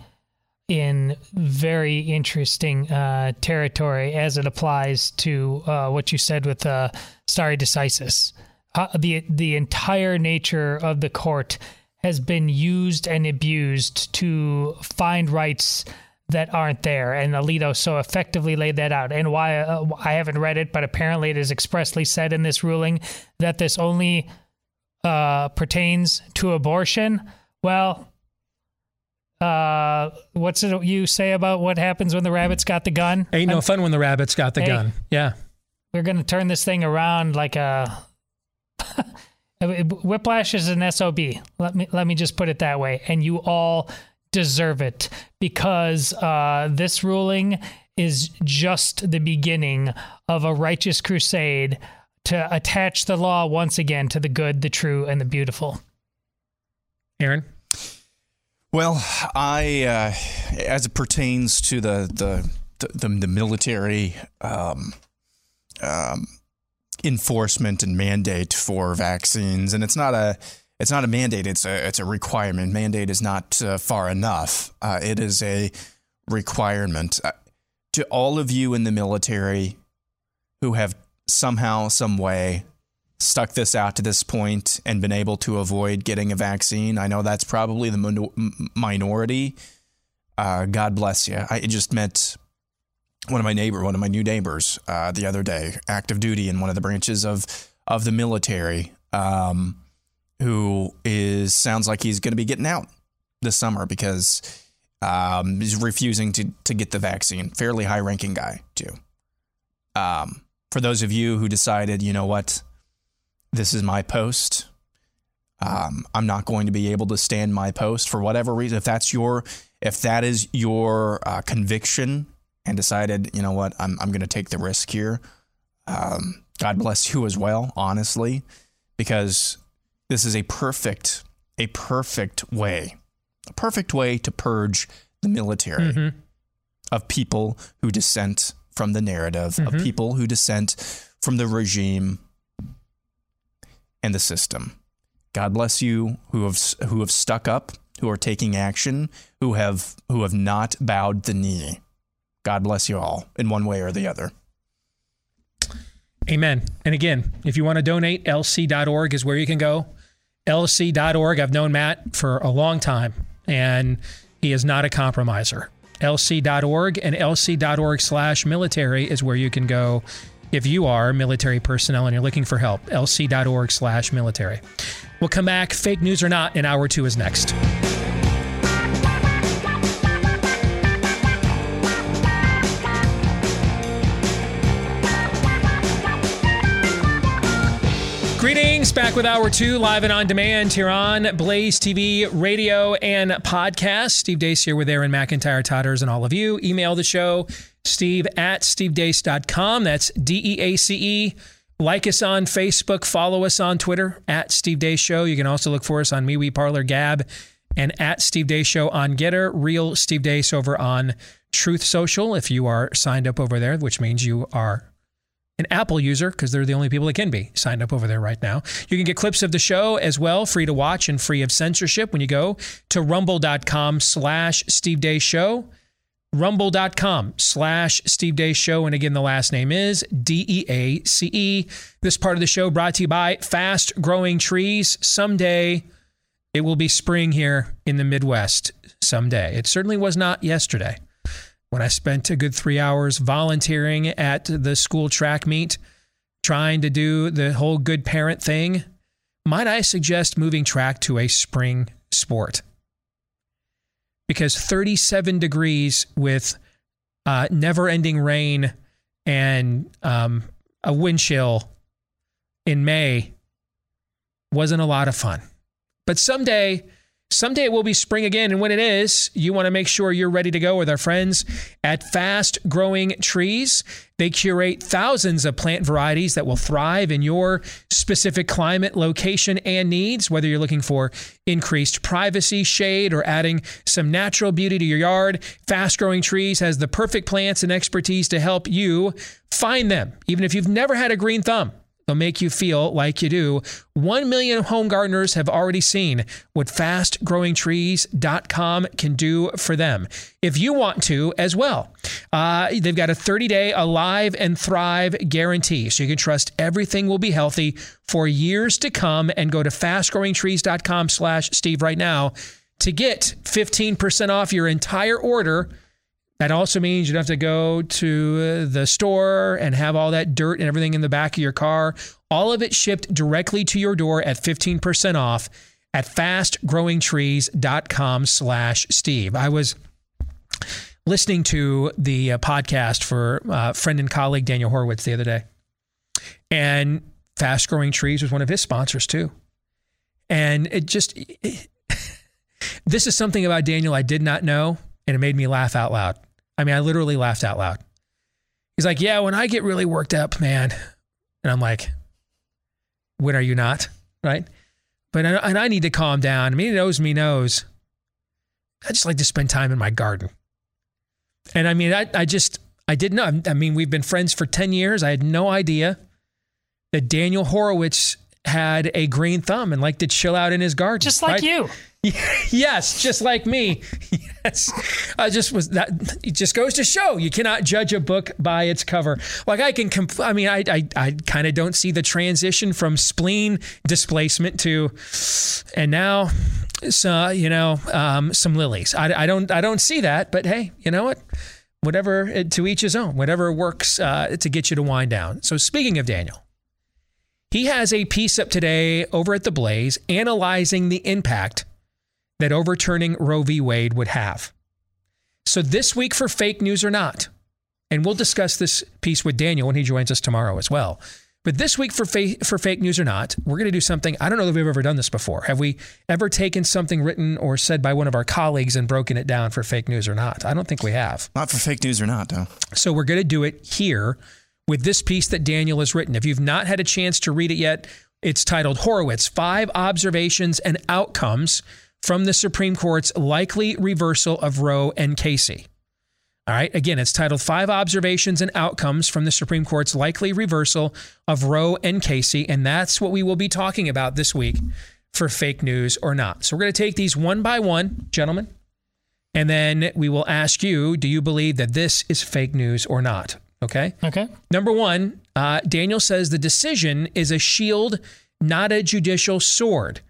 in very interesting uh, territory as it applies to uh, what you said with uh, stare decisis. Uh, the the entire nature of the court has been used and abused to find rights that aren't there. And Alito so effectively laid that out. And why uh, I haven't read it, but apparently it is expressly said in this ruling that this only uh, pertains to abortion. Well, uh, what's it you say about what happens when the rabbit's got the gun? Ain't no fun when the rabbit's got the Hey. gun. Yeah. We're going to turn this thing around like a. Whiplash is an SOB. Let me let me just put it that way, and you all deserve it because uh, this ruling is just the beginning of a righteous crusade to attach the law once again to the good, the true, and the beautiful. Aaron? Well, I, uh, as it pertains to the the the, the military um, um, enforcement and mandate for vaccines, and it's not a it's not a mandate; it's a it's a requirement. Mandate is not uh, far enough. Uh, it is a requirement. Uh, to all of you in the military who have somehow, some way stuck this out to this point and been able to avoid getting a vaccine. I know that's probably the minor- m- minority. Uh, God bless you. I just met one of my neighbor, one of my new neighbors, uh, the other day, active duty in one of the branches of of the military, um, who is sounds like he's going to be getting out this summer because um, he's refusing to to get the vaccine. Fairly high ranking guy too. Um, for those of you who decided, you know what, this is my post. Um, I'm not going to be able to stand my post for whatever reason. If that's your, if that is your uh, conviction, and decided, you know what, I'm I'm going to take the risk here. Um, God bless you as well, honestly, because this is a perfect, a perfect way, a perfect way to purge the military Mm-hmm. of people who dissent from the narrative, of people who dissent from the regime and the system. God bless you who have who have stuck up, who are taking action, who have who have not bowed the knee. God bless you all in one way or the other. Amen. And again, if you want to donate, lc.org is where you can go. lc.org. I've known Matt for a long time, and he is not a compromiser. lc.org and lc.org slash military is where you can go if you are military personnel and you're looking for help. lc.org slash military. We'll come back. Fake news or not, in hour two is next. Greetings, back with Hour 2, live and on demand here on Blaze TV, radio, and podcast. Steve Deace here with Aaron McIntire, Totters, and all of you. Email the show, steve at stevedeace.com. That's D E A C E. Like us on Facebook, follow us on Twitter, at Steve Deace Show. You can also look for us on MeWe, Parler, Gab, and at Steve Deace Show on Gettr, Real Steve Deace over on Truth Social if you are signed up over there, which means you are an Apple user because they're the only people that can be signed up over there right now. You can get clips of the show as well, free to watch and free of censorship when you go to rumble.com slash Steve Deace Show. Rumble.com slash Steve Deace Show. And again, the last name is D E A C E. This part of the show brought to you by Fast Growing Trees. Someday it will be spring here in the Midwest. Someday. It certainly was not yesterday when I spent a good three hours volunteering at the school track meet, trying to do the whole good parent thing, might I suggest moving track to a spring sport? Because 37 degrees with uh, never ending rain and um, a wind chill in May wasn't a lot of fun. But someday, Someday it will be spring again, and when it is, you want to make sure you're ready to go with our friends at Fast Growing Trees. They curate thousands of plant varieties that will thrive in your specific climate, location, and needs, whether you're looking for increased privacy, shade, or adding some natural beauty to your yard. Fast Growing Trees has the perfect plants and expertise to help you find them, even if you've never had a green thumb. They'll make you feel like you do. One million home gardeners have already seen what fastgrowingtrees.com can do for them. If you want to as well, uh, they've got a 30 day Alive and Thrive guarantee. So you can trust everything will be healthy for years to come and go to fastgrowingtrees.com slash Steve right now to get 15% off your entire order. That also means you don't have to go to the store and have all that dirt and everything in the back of your car. All of it shipped directly to your door at 15% off at fastgrowingtrees.com slash Steve. I was listening to the uh, podcast for uh, friend and colleague Daniel Horowitz the other day. And Fast Growing Trees was one of his sponsors too. And it just, it, this is something about Daniel I did not know, and it made me laugh out loud. I mean, I literally laughed out loud. He's like, Yeah, when I get really worked up, man. And I'm like, When are you not? Right. But, I, and I need to calm down. I mean, he knows me knows. I just like to spend time in my garden. And I mean, I, I just, I didn't know. I mean, we've been friends for 10 years. I had no idea that Daniel Horowitz had a green thumb and liked to chill out in his garden. Just like right? you. yes, just like me. Yes. I just was that it just goes to show you cannot judge a book by its cover. Like I can comp- I mean I I, I kind of don't see the transition from spleen displacement to and now so you know um, some lilies. I, I don't I don't see that, but hey, you know what? Whatever to each his own. Whatever works uh, to get you to wind down. So speaking of Daniel, he has a piece up today over at the Blaze analyzing the impact that overturning Roe v. Wade would have. So, this week for fake news or not, and we'll discuss this piece with Daniel when he joins us tomorrow as well. But this week for fa- for fake news or not, we're going to do something. I don't know that we've ever done this before. Have we ever taken something written or said by one of our colleagues and broken it down for fake news or not? I don't think we have. Not for fake news or not, no. So we're going to do it here with this piece that Daniel has written. If you've not had a chance to read it yet, it's titled Horowitz Five Observations and Outcomes from the Supreme Court's Likely Reversal of Roe and Casey. All right, again, it's titled Five Observations and Outcomes from the Supreme Court's Likely Reversal of Roe and Casey. And that's what we will be talking about this week for fake news or not. So we're going to take these one by one, gentlemen, and then we will ask you do you believe that this is fake news or not? Okay. Okay. Number one, uh, Daniel says the decision is a shield, not a judicial sword.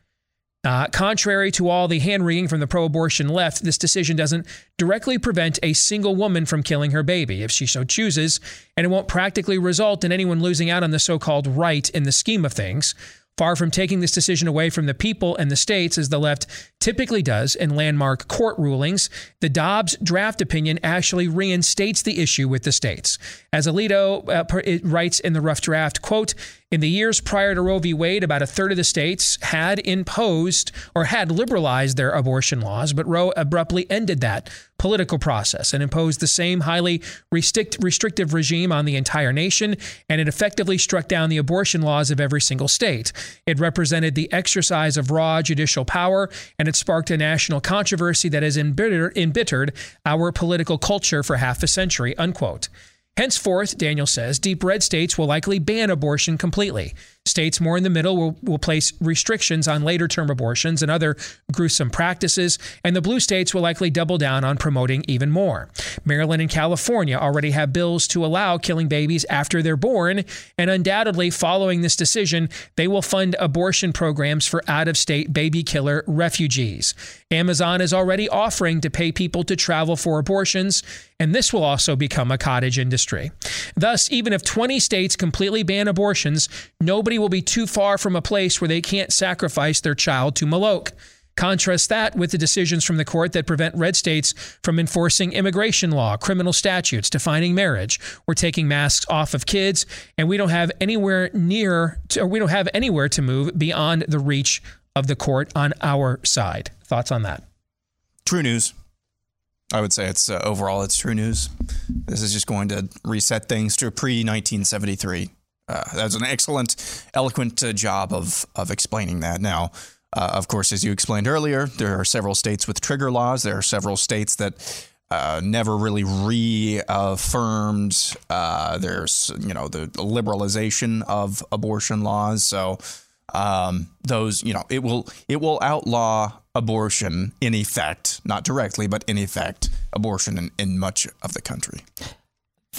Uh, contrary to all the hand wringing from the pro abortion left, this decision doesn't directly prevent a single woman from killing her baby if she so chooses, and it won't practically result in anyone losing out on the so called right in the scheme of things. Far from taking this decision away from the people and the states, as the left typically does in landmark court rulings, the Dobbs draft opinion actually reinstates the issue with the states. As Alito uh, writes in the rough draft, quote, in the years prior to Roe v. Wade, about a third of the states had imposed or had liberalized their abortion laws, but Roe abruptly ended that political process and imposed the same highly restrict, restrictive regime on the entire nation, and it effectively struck down the abortion laws of every single state. It represented the exercise of raw judicial power, and it sparked a national controversy that has embittered, embittered our political culture for half a century, unquote. Henceforth, Daniel says, deep red states will likely ban abortion completely. States more in the middle will, will place restrictions on later term abortions and other gruesome practices, and the blue states will likely double down on promoting even more. Maryland and California already have bills to allow killing babies after they're born, and undoubtedly, following this decision, they will fund abortion programs for out of state baby killer refugees. Amazon is already offering to pay people to travel for abortions, and this will also become a cottage industry. Thus, even if 20 states completely ban abortions, nobody will be too far from a place where they can't sacrifice their child to Moloch. Contrast that with the decisions from the court that prevent red states from enforcing immigration law, criminal statutes, defining marriage. We're taking masks off of kids, and we don't have anywhere near, to, or we don't have anywhere to move beyond the reach of the court on our side. Thoughts on that? True news. I would say it's uh, overall it's true news. This is just going to reset things to pre 1973. Uh, that was an excellent, eloquent uh, job of of explaining that. Now, uh, of course, as you explained earlier, there are several states with trigger laws. There are several states that uh, never really reaffirmed. Uh, there's you know the liberalization of abortion laws. So um, those you know it will it will outlaw abortion in effect, not directly, but in effect, abortion in, in much of the country.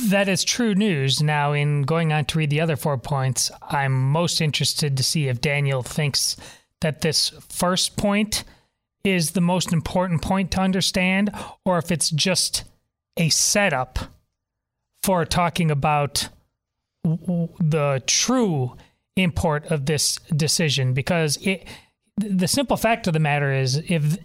That is true news. Now, in going on to read the other four points, I'm most interested to see if Daniel thinks that this first point is the most important point to understand, or if it's just a setup for talking about the true import of this decision. Because it, the simple fact of the matter is if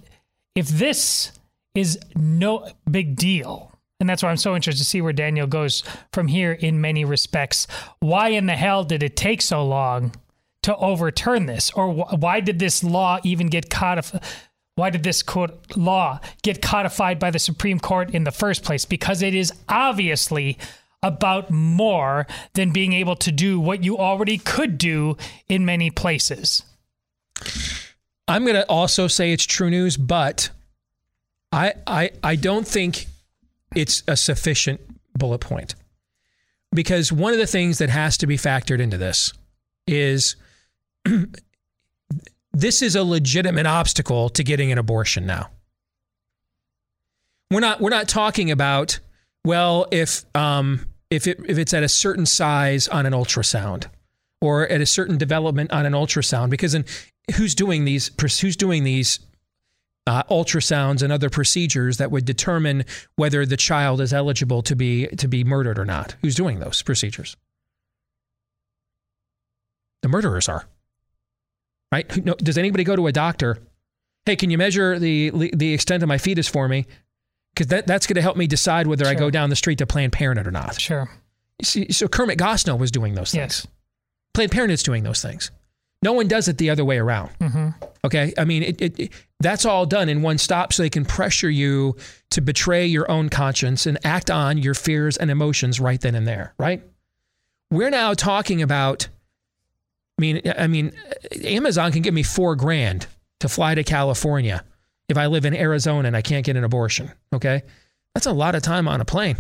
if this is no big deal and that's why I'm so interested to see where Daniel goes from here in many respects. Why in the hell did it take so long to overturn this? Or wh- why did this law even get codified? Why did this quote, law get codified by the Supreme Court in the first place? Because it is obviously about more than being able to do what you already could do in many places. I'm going to also say it's true news, but I, I, I don't think it's a sufficient bullet point. Because one of the things that has to be factored into this is this is a legitimate obstacle to getting an abortion now. We're not we're not talking about well if um, if it if it's at a certain size on an ultrasound or at a certain development on an ultrasound because in who's doing these who's doing these uh, ultrasounds and other procedures that would determine whether the child is eligible to be to be murdered or not. Who's doing those procedures? The murderers are. Right? No, does anybody go to a doctor? Hey, can you measure the the extent of my fetus for me? Because that, that's going to help me decide whether sure. I go down the street to Planned Parenthood or not. Sure. See, so Kermit Gosnell was doing those things. Yes. Planned Parenthood's doing those things. No one does it the other way around. Mm-hmm. Okay. I mean, it, it, it, that's all done in one stop so they can pressure you to betray your own conscience and act on your fears and emotions right then and there, right? We're now talking about, I mean, I mean, Amazon can give me four grand to fly to California if I live in Arizona and I can't get an abortion. Okay. That's a lot of time on a plane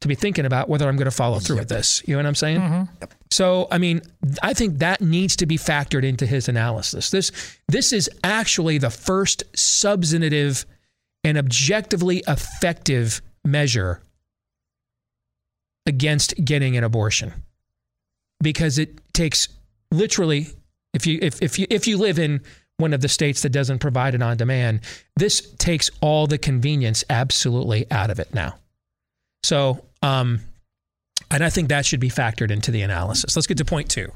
to be thinking about whether I'm going to follow through yep. with this. You know what I'm saying? Mm-hmm. Yep. So, I mean, I think that needs to be factored into his analysis. This this is actually the first substantive and objectively effective measure against getting an abortion. Because it takes literally if you if if you if you live in one of the states that doesn't provide it on demand, this takes all the convenience absolutely out of it now. So, um, and I think that should be factored into the analysis. Let's get to point two.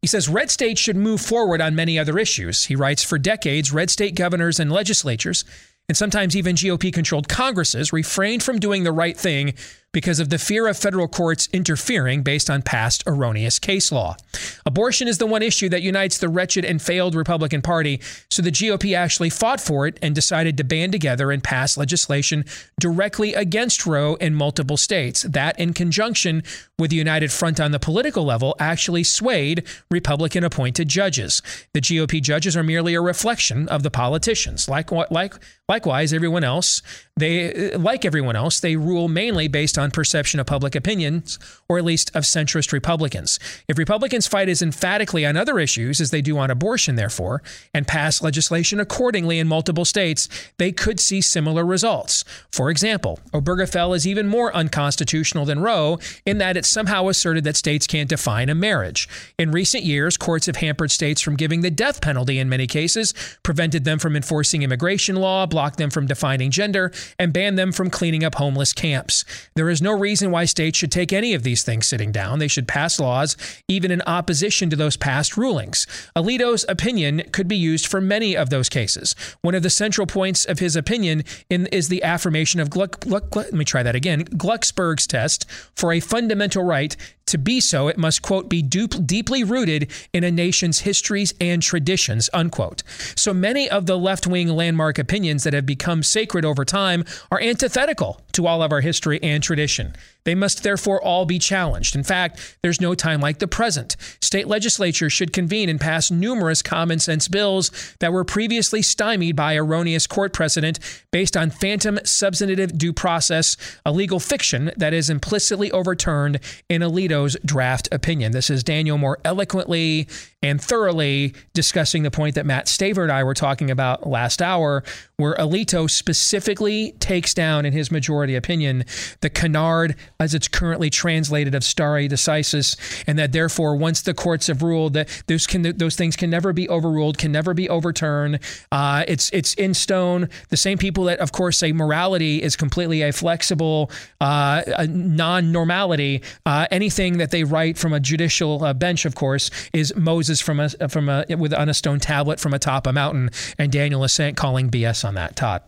He says red states should move forward on many other issues. He writes For decades, red state governors and legislatures, and sometimes even GOP controlled Congresses, refrained from doing the right thing because of the fear of federal courts interfering based on past erroneous case law. Abortion is the one issue that unites the wretched and failed Republican Party, so the GOP actually fought for it and decided to band together and pass legislation directly against Roe in multiple states. That, in conjunction with the United Front on the political level, actually swayed Republican appointed judges. The GOP judges are merely a reflection of the politicians. Like, like, likewise, everyone else, they, like everyone else, they rule mainly based on perception of public opinions, or at least of centrist Republicans. If Republicans fight as emphatically on other issues as they do on abortion, therefore, and pass legislation accordingly in multiple states, they could see similar results. For example, Obergefell is even more unconstitutional than Roe in that it somehow asserted that states can't define a marriage. In recent years, courts have hampered states from giving the death penalty in many cases, prevented them from enforcing immigration law, blocked them from defining gender, and banned them from cleaning up homeless camps. There is no reason why states should take any of these things sitting down. They should pass laws even in opposition to those past rulings. Alito's opinion could be used for many of those cases. One of the central points of his opinion in, is the affirmation of Gluck, Gluck, Gluck, let me try that again. Glucksberg's test for a fundamental right to be so, it must, quote, be dup- deeply rooted in a nation's histories and traditions, unquote. So many of the left wing landmark opinions that have become sacred over time are antithetical to all of our history and tradition. They must therefore all be challenged. In fact, there's no time like the present. State legislatures should convene and pass numerous common sense bills that were previously stymied by erroneous court precedent based on phantom substantive due process, a legal fiction that is implicitly overturned in Alito's draft opinion. This is Daniel more eloquently and thoroughly discussing the point that Matt Staver and I were talking about last hour, where Alito specifically takes down in his majority opinion the canard as it's currently translated of stare decisis, and that therefore once the courts have ruled that those can those things can never be overruled, can never be overturned. Uh, it's it's in stone. The same people that of course say morality is completely a flexible uh, non-normality. Uh, anything that they write from a judicial uh, bench, of course, is Moses from a from a with on a stone tablet from atop a mountain, and Daniel is saying calling BS on that. Todd.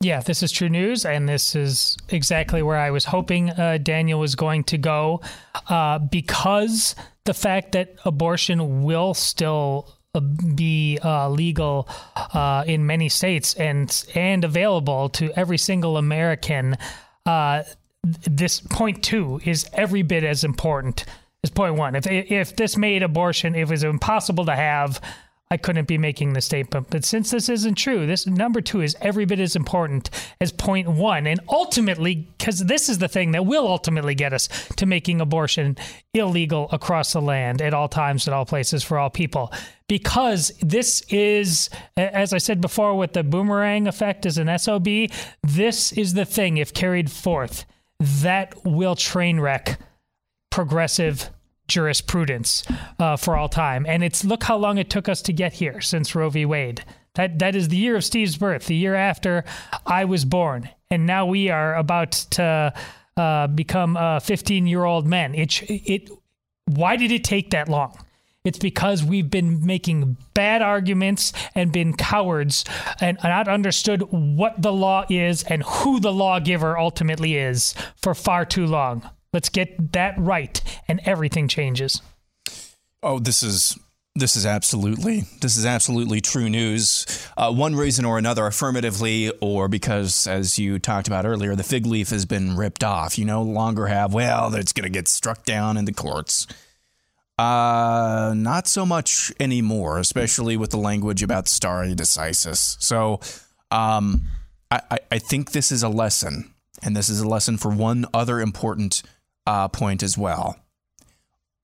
Yeah, this is true news, and this is exactly where I was hoping uh, Daniel was going to go, uh, because the fact that abortion will still uh, be uh, legal uh, in many states and and available to every single American. Uh, this point two is every bit as important as point one. If if this made abortion, if it was impossible to have, I couldn't be making the statement. But since this isn't true, this number two is every bit as important as point one. And ultimately, because this is the thing that will ultimately get us to making abortion illegal across the land at all times, at all places, for all people. Because this is, as I said before, with the boomerang effect as an SOB, this is the thing, if carried forth, that will train wreck progressive jurisprudence uh, for all time. And it's look how long it took us to get here since Roe v. Wade. That that is the year of Steve's birth, the year after I was born, and now we are about to uh, become uh, 15 year old men. It it why did it take that long? It's because we've been making bad arguments and been cowards and not understood what the law is and who the lawgiver ultimately is for far too long. Let's get that right, and everything changes. Oh, this is this is absolutely this is absolutely true news. Uh, one reason or another, affirmatively, or because, as you talked about earlier, the fig leaf has been ripped off. You no longer have well, it's going to get struck down in the courts. Uh, not so much anymore, especially with the language about stare decisis. So, um, I, I think this is a lesson, and this is a lesson for one other important uh, point as well.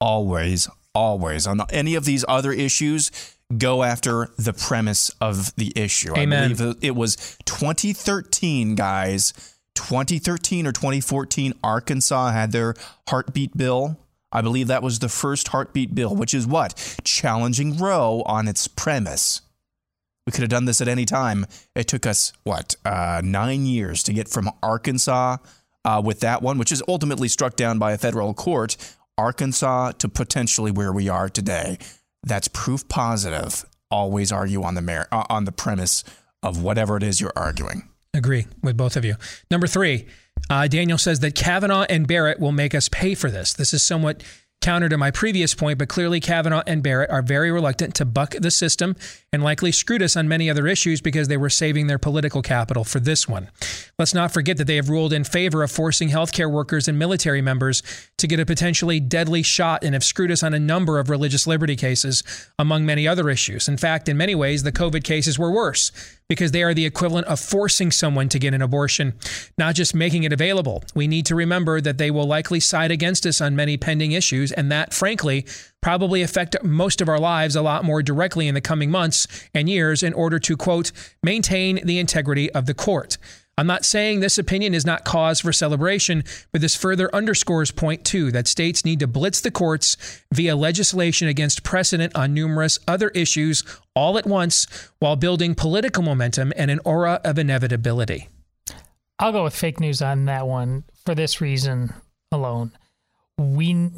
Always, always on any of these other issues, go after the premise of the issue. Amen. I believe it was 2013, guys. 2013 or 2014, Arkansas had their heartbeat bill. I believe that was the first heartbeat bill, which is what? Challenging Roe on its premise. We could have done this at any time. It took us, what, uh, nine years to get from Arkansas uh, with that one, which is ultimately struck down by a federal court, Arkansas to potentially where we are today. That's proof positive. Always argue on the mer- uh, on the premise of whatever it is you're arguing. Agree with both of you. Number three, uh, Daniel says that Kavanaugh and Barrett will make us pay for this. This is somewhat counter to my previous point, but clearly Kavanaugh and Barrett are very reluctant to buck the system and likely screwed us on many other issues because they were saving their political capital for this one. Let's not forget that they have ruled in favor of forcing healthcare workers and military members to get a potentially deadly shot and have screwed us on a number of religious liberty cases, among many other issues. In fact, in many ways, the COVID cases were worse because they are the equivalent of forcing someone to get an abortion, not just making it available. We need to remember that they will likely side against us on many pending issues, and that, frankly, probably affect most of our lives a lot more directly in the coming months and years in order to, quote, maintain the integrity of the court. I'm not saying this opinion is not cause for celebration, but this further underscores point two that states need to blitz the courts via legislation against precedent on numerous other issues all at once while building political momentum and an aura of inevitability. I'll go with fake news on that one for this reason alone. We,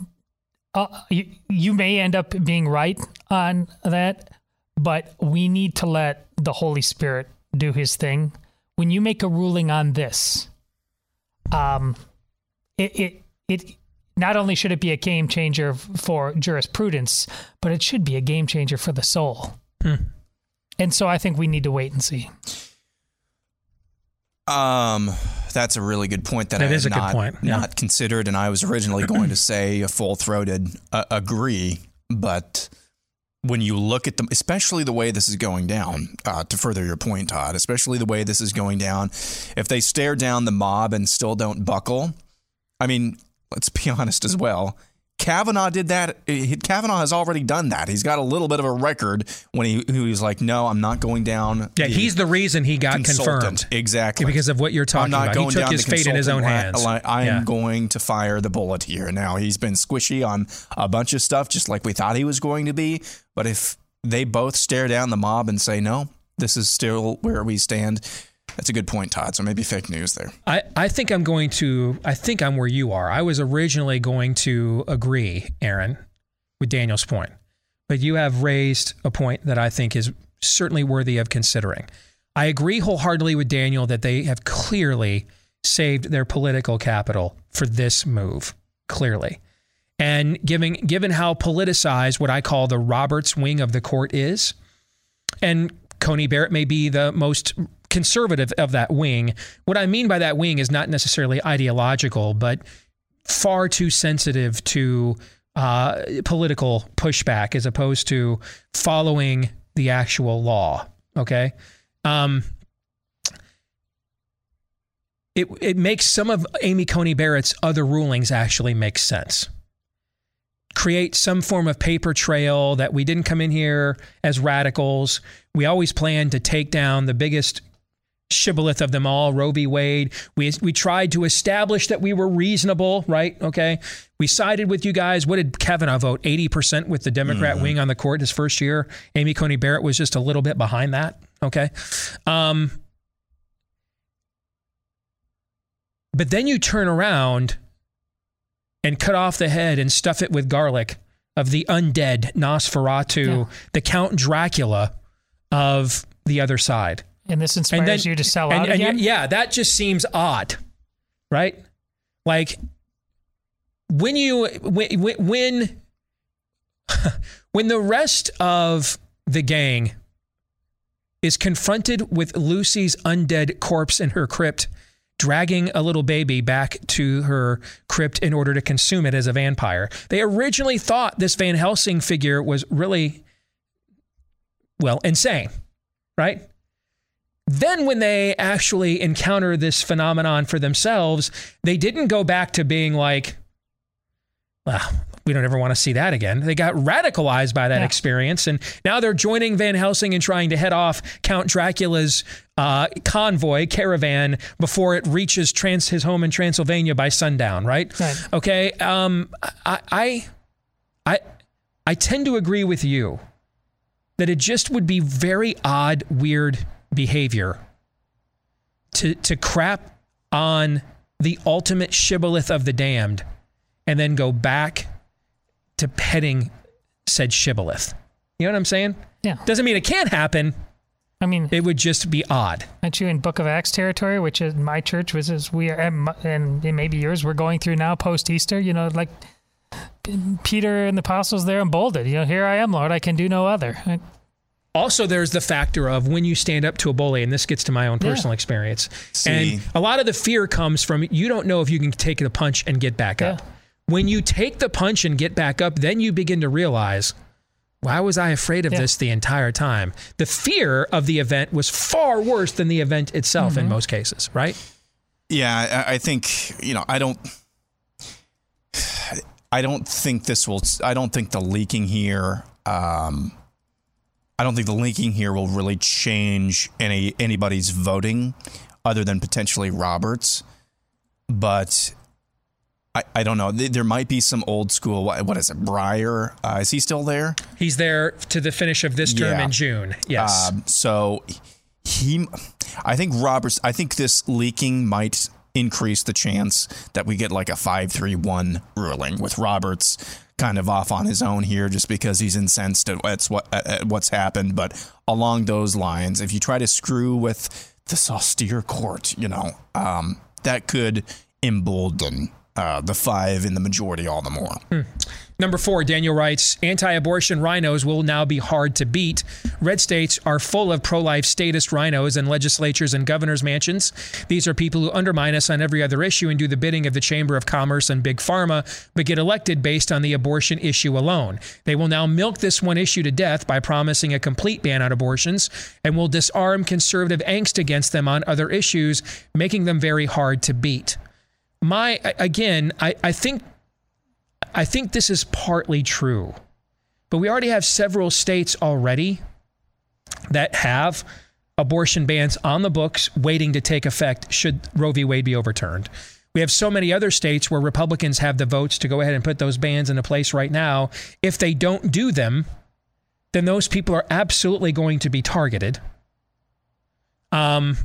uh, you, you may end up being right on that, but we need to let the Holy Spirit do his thing when you make a ruling on this, um, it, it, it not only should it be a game changer for jurisprudence, but it should be a game changer for the soul. Hmm. And so I think we need to wait and see. Um, that's a really good point that, that I is a not, good point. Yeah. not considered, and I was originally going to say a full throated uh, agree, but when you look at them, especially the way this is going down, uh, to further your point, Todd, especially the way this is going down, if they stare down the mob and still don't buckle, I mean, let's be honest as well. Kavanaugh did that. Kavanaugh has already done that. He's got a little bit of a record when he, he was like, "No, I'm not going down." Yeah, the he's the reason he got confirmed. Exactly because of what you're talking I'm not about. He took his fate in his own hands. I am yeah. going to fire the bullet here. Now he's been squishy on a bunch of stuff, just like we thought he was going to be. But if they both stare down the mob and say, "No, this is still where we stand," That's a good point, Todd. So maybe fake news there. I, I think I'm going to, I think I'm where you are. I was originally going to agree, Aaron, with Daniel's point. but you have raised a point that I think is certainly worthy of considering. I agree wholeheartedly with Daniel that they have clearly saved their political capital for this move, clearly. And given given how politicized what I call the Roberts wing of the court is, and Coney Barrett may be the most conservative of that wing. What I mean by that wing is not necessarily ideological, but far too sensitive to uh, political pushback as opposed to following the actual law. Okay. Um, it, it makes some of Amy Coney Barrett's other rulings actually make sense. Create some form of paper trail that we didn't come in here as radicals. We always planned to take down the biggest shibboleth of them all, Roe v. Wade. We, we tried to establish that we were reasonable, right? Okay. We sided with you guys. What did Kavanaugh vote? 80% with the Democrat mm-hmm. wing on the court his first year. Amy Coney Barrett was just a little bit behind that. Okay. Um, but then you turn around and cut off the head and stuff it with garlic of the undead Nosferatu, yeah. the Count Dracula of the other side. And this inspires and then, you to sell and, out again? yeah, that just seems odd, right? Like when you when when when the rest of the gang is confronted with Lucy's undead corpse in her crypt, dragging a little baby back to her crypt in order to consume it as a vampire. They originally thought this Van Helsing figure was really, well, insane, right? Then, when they actually encounter this phenomenon for themselves, they didn't go back to being like, well, we don't ever want to see that again. They got radicalized by that yeah. experience, and now they're joining Van Helsing and trying to head off Count Dracula's uh, convoy caravan before it reaches trans- his home in Transylvania by sundown. Right? right. Okay. Um, I, I, I, I tend to agree with you that it just would be very odd, weird behavior to to crap on the ultimate shibboleth of the damned and then go back to petting said shibboleth. You know what I'm saying? Yeah. Doesn't mean it can't happen. I mean, it would just be odd. Aren't you in Book of Acts territory, which is my church, which is we are, and maybe yours, we're going through now post Easter. You know, like Peter and the apostles there emboldened. You know, here I am, Lord, I can do no other. Also, there's the factor of when you stand up to a bully, and this gets to my own personal yeah. experience. See. And a lot of the fear comes from you don't know if you can take the punch and get back yeah. up. When you take the punch and get back up, then you begin to realize, why was I afraid of yeah. this the entire time? The fear of the event was far worse than the event itself mm-hmm. in most cases, right? Yeah, I think, you know, I don't. I don't think this will. I don't think the leaking here um, I don't think the linking here will really change any anybody's voting other than potentially Roberts. But I, I don't know. There might be some old school. What, what is it? Breyer? Uh, is he still there? He's there to the finish of this term yeah. in June. Yes. Um, so he, I think Roberts. I think this leaking might increase the chance that we get like a five three one ruling with Roberts kind of off on his own here just because he's incensed at, at, what, at what's happened. But along those lines, if you try to screw with this austere court, you know, um, that could embolden uh, the five in the majority all the more. Hmm. Number four, Daniel writes anti abortion RINOs will now be hard to beat. Red states are full of pro life statist RINOs in legislatures and governors' mansions. These are people who undermine us on every other issue and do the bidding of the Chamber of Commerce and Big Pharma, but get elected based on the abortion issue alone. They will now milk this one issue to death by promising a complete ban on abortions and will disarm conservative angst against them on other issues, making them very hard to beat my again, I, I think I think this is partly true. But we already have several states already that have abortion bans on the books waiting to take effect should Roe v. Wade be overturned. We have so many other states where Republicans have the votes to go ahead and put those bans into place right now. If they don't do them, then those people are absolutely going to be targeted. Um,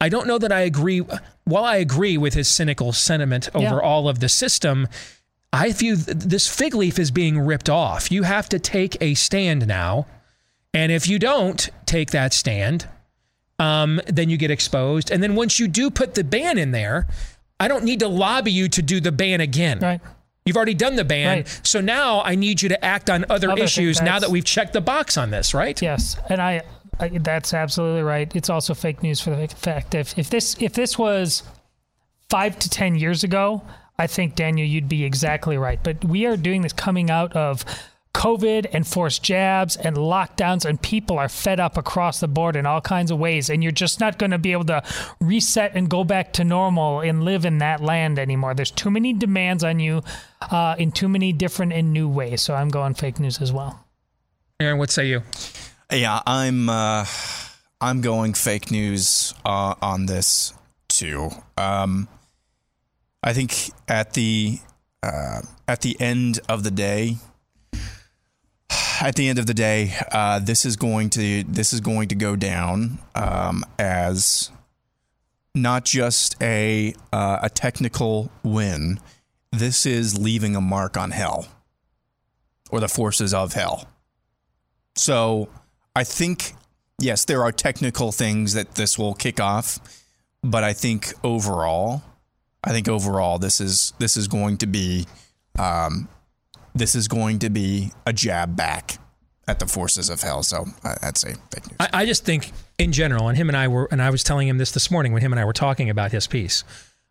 I don't know that I agree. While I agree with his cynical sentiment over yeah. all of the system, I view th- this fig leaf is being ripped off. You have to take a stand now. And if you don't take that stand, um, then you get exposed. And then once you do put the ban in there, I don't need to lobby you to do the ban again. Right. You've already done the ban. Right. So now I need you to act on other, Other issues now that we've checked the box on this, right? Yes, and I, That's absolutely right. It's also fake news for the fact if if this if this was five to ten years ago, I think Daniel, you'd be exactly right. But we are doing this coming out of COVID and forced jabs and lockdowns, and people are fed up across the board in all kinds of ways. And you're just not going to be able to reset and go back to normal and live in that land anymore. There's too many demands on you uh, in too many different and new ways. So I'm going fake news as well. Aaron, what say you? Yeah, I'm uh, I'm going fake news uh, on this too. Um, I think at the uh, at the end of the day, at the end of the day, uh, this is going to this is going to go down um, as not just a uh, a technical win. This is leaving a mark on hell or the forces of hell. So I think, yes, there are technical things that this will kick off, but I think overall, I think overall this is this is going to be um, this is going to be a jab back at the forces of hell. So I'd say fake news. I, I just think in general, and him and I were, and I was telling him this this morning when him and I were talking about his piece.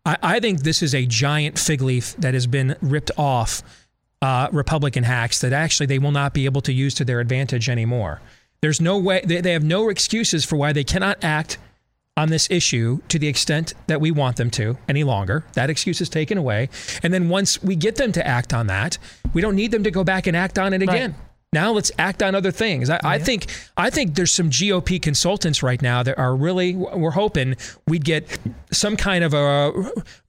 I, I think this is a giant fig leaf that has been ripped off uh, Republican hacks that actually they will not be able to use to their advantage anymore. There's no way they, they have no excuses for why they cannot act on this issue to the extent that we want them to any longer. That excuse is taken away. And then once we get them to act on that, we don't need them to go back and act on it again. Now let's act on other things. I, I think I think there's some GOP consultants right now that are really we're hoping we'd get some kind of a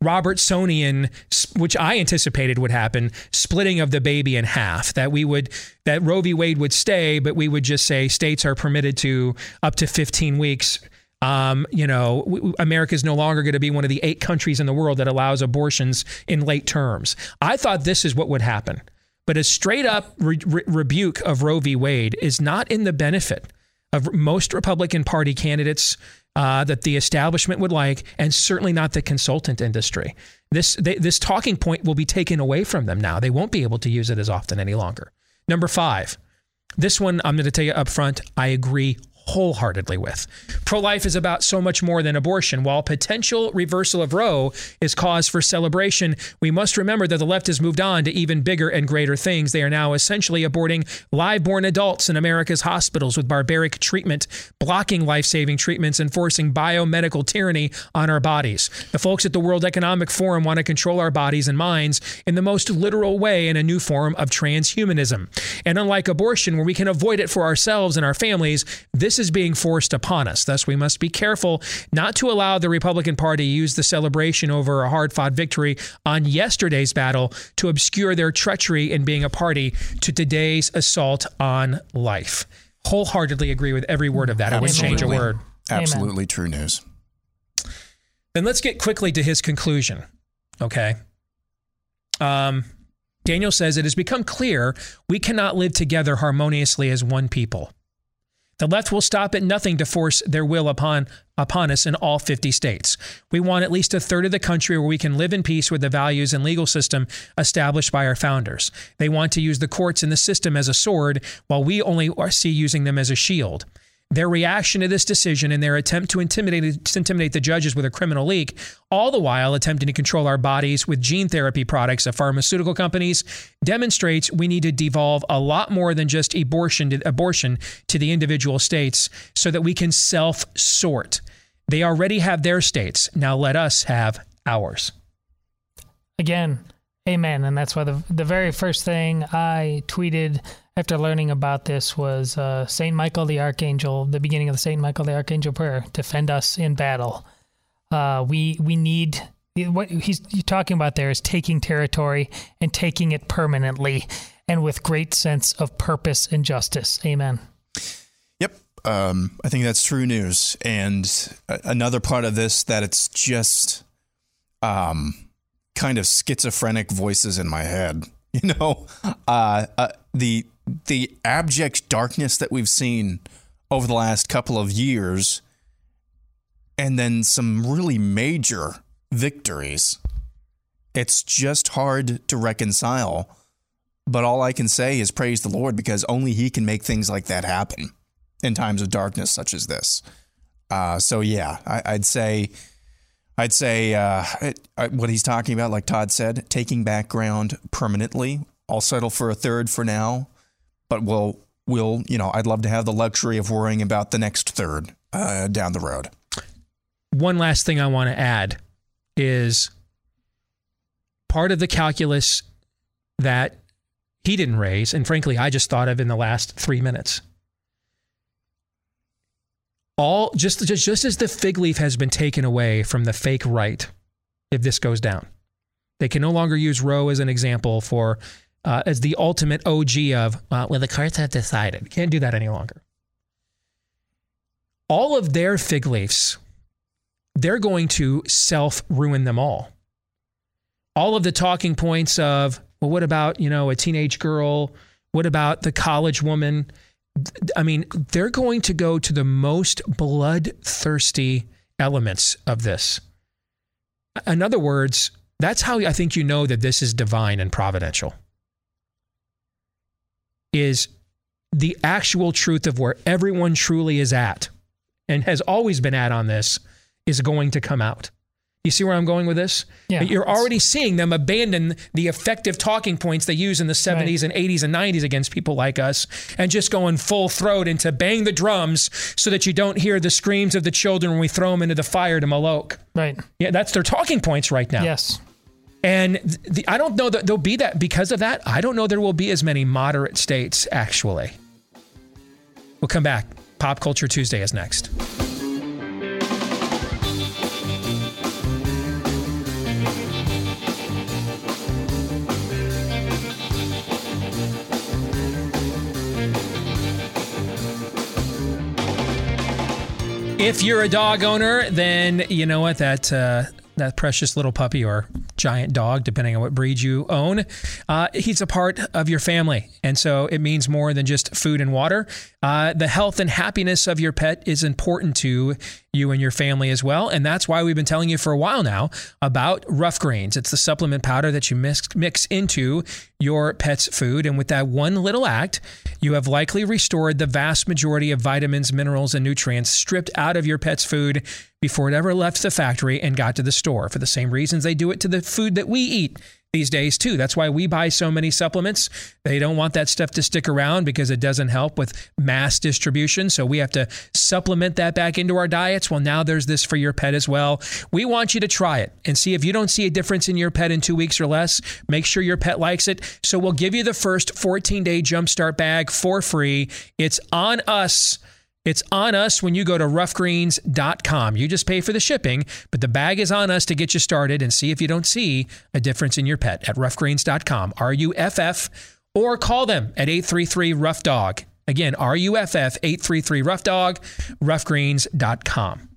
Robertsonian, which I anticipated would happen, splitting of the baby in half. That we would that Roe v. Wade would stay, but we would just say states are permitted to up to 15 weeks um, you know, w- America is no longer going to be one of the eight countries in the world that allows abortions in late terms. I thought this is what would happen. But a straight up re- re- rebuke of Roe v. Wade is not in the benefit of most Republican Party candidates uh, that the establishment would like, and certainly not the consultant industry. This they, this talking point will be taken away from them now. They won't be able to use it as often any longer. Number five, this one I'm going to tell you up front. I agree wholeheartedly with. Pro life is about so much more than abortion. While potential reversal of Roe is cause for celebration, we must remember that the left has moved on to even bigger and greater things. They are now essentially aborting live born adults in America's hospitals with barbaric treatment, blocking life saving treatments, and forcing biomedical tyranny on our bodies. The folks at the World Economic Forum want to control our bodies and minds in the most literal way in a new form of transhumanism. And unlike abortion, where we can avoid it for ourselves and our families, this is being forced upon us. Thus, we must be careful not to allow the Republican Party to use the celebration over a hard fought victory on yesterday's battle to obscure their treachery in being a party to today's assault on life. Wholeheartedly agree with every word of that. I wouldn't change a Absolutely. word. Absolutely true news. Then let's get quickly to his conclusion. Okay. Um, Daniel says it has become clear we cannot live together harmoniously as one people. The left will stop at nothing to force their will upon upon us in all 50 states. We want at least a third of the country where we can live in peace with the values and legal system established by our founders. They want to use the courts and the system as a sword, while we only see using them as a shield. Their reaction to this decision and their attempt to intimidate, to intimidate the judges with a criminal leak, all the while attempting to control our bodies with gene therapy products of pharmaceutical companies, demonstrates we need to devolve a lot more than just abortion to, abortion to the individual states so that we can self sort. They already have their states. Now let us have ours. Again, amen. And that's why the the very first thing I tweeted after learning about this was uh, Saint Michael the Archangel, the beginning of the Saint Michael the Archangel prayer, defend us in battle. Uh, we we need what he's talking about there is taking territory and taking it permanently and with great sense of purpose and justice. Amen. Yep. Um, I think that's true news. And another part of this that it's just, um, kind of schizophrenic voices in my head. You know, uh, uh, the the abject darkness that we've seen over the last couple of years, and then some really major victories. It's just hard to reconcile. But all I can say is praise the Lord because only He can make things like that happen in times of darkness such as this. Uh, so yeah, I, would say, I'd say uh, what he's talking about, like Todd said, taking back ground permanently. I'll settle for a third for now, but we'll we'll you know I'd love to have the luxury of worrying about the next third uh, down the road. One last thing I want to add is part of the calculus that he didn't raise, and frankly, I just thought of in the last three minutes all just, just just as the fig leaf has been taken away from the fake right if this goes down. They can no longer use roe as an example for uh, as the ultimate og of uh, well the courts have decided. Can't do that any longer. All of their fig leaves they're going to self ruin them all. All of the talking points of well what about you know a teenage girl? What about the college woman I mean, they're going to go to the most bloodthirsty elements of this. In other words, that's how I think you know that this is divine and providential. Is the actual truth of where everyone truly is at and has always been at on this is going to come out. You see where I'm going with this? Yeah, You're already seeing them abandon the effective talking points they use in the 70s right. and 80s and 90s against people like us and just going full throat into bang the drums so that you don't hear the screams of the children when we throw them into the fire to Moloch. Right. Yeah, that's their talking points right now. Yes. And the, I don't know that there'll be that because of that. I don't know there will be as many moderate states actually. We'll come back. Pop Culture Tuesday is next. If you're a dog owner, then you know what that uh, that precious little puppy or giant dog, depending on what breed you own, uh, he's a part of your family. And so it means more than just food and water. Uh, the health and happiness of your pet is important to you and your family as well. And that's why we've been telling you for a while now about Rough Greens. It's the supplement powder that you mix, mix into your pet's food. And with that one little act, you have likely restored the vast majority of vitamins, minerals, and nutrients stripped out of your pet's food before it ever left the factory and got to the store for the same reasons they do it to the food that we eat these days too. That's why we buy so many supplements. They don't want that stuff to stick around because it doesn't help with mass distribution. So we have to supplement that back into our diets. Well, now there's this for your pet as well. We want you to try it and see if you don't see a difference in your pet in two weeks or less. Make sure your pet likes it. So we'll give you the first 14 day jumpstart bag for free. It's on us it's on us when you go to roughgreens.com. You just pay for the shipping, but the bag is on us to get you started and see if you don't see a difference in your pet at roughgreens.com. R U F F, or call them at 833 Rough Dog. Again, R U F F 833 Rough Dog, roughgreens.com.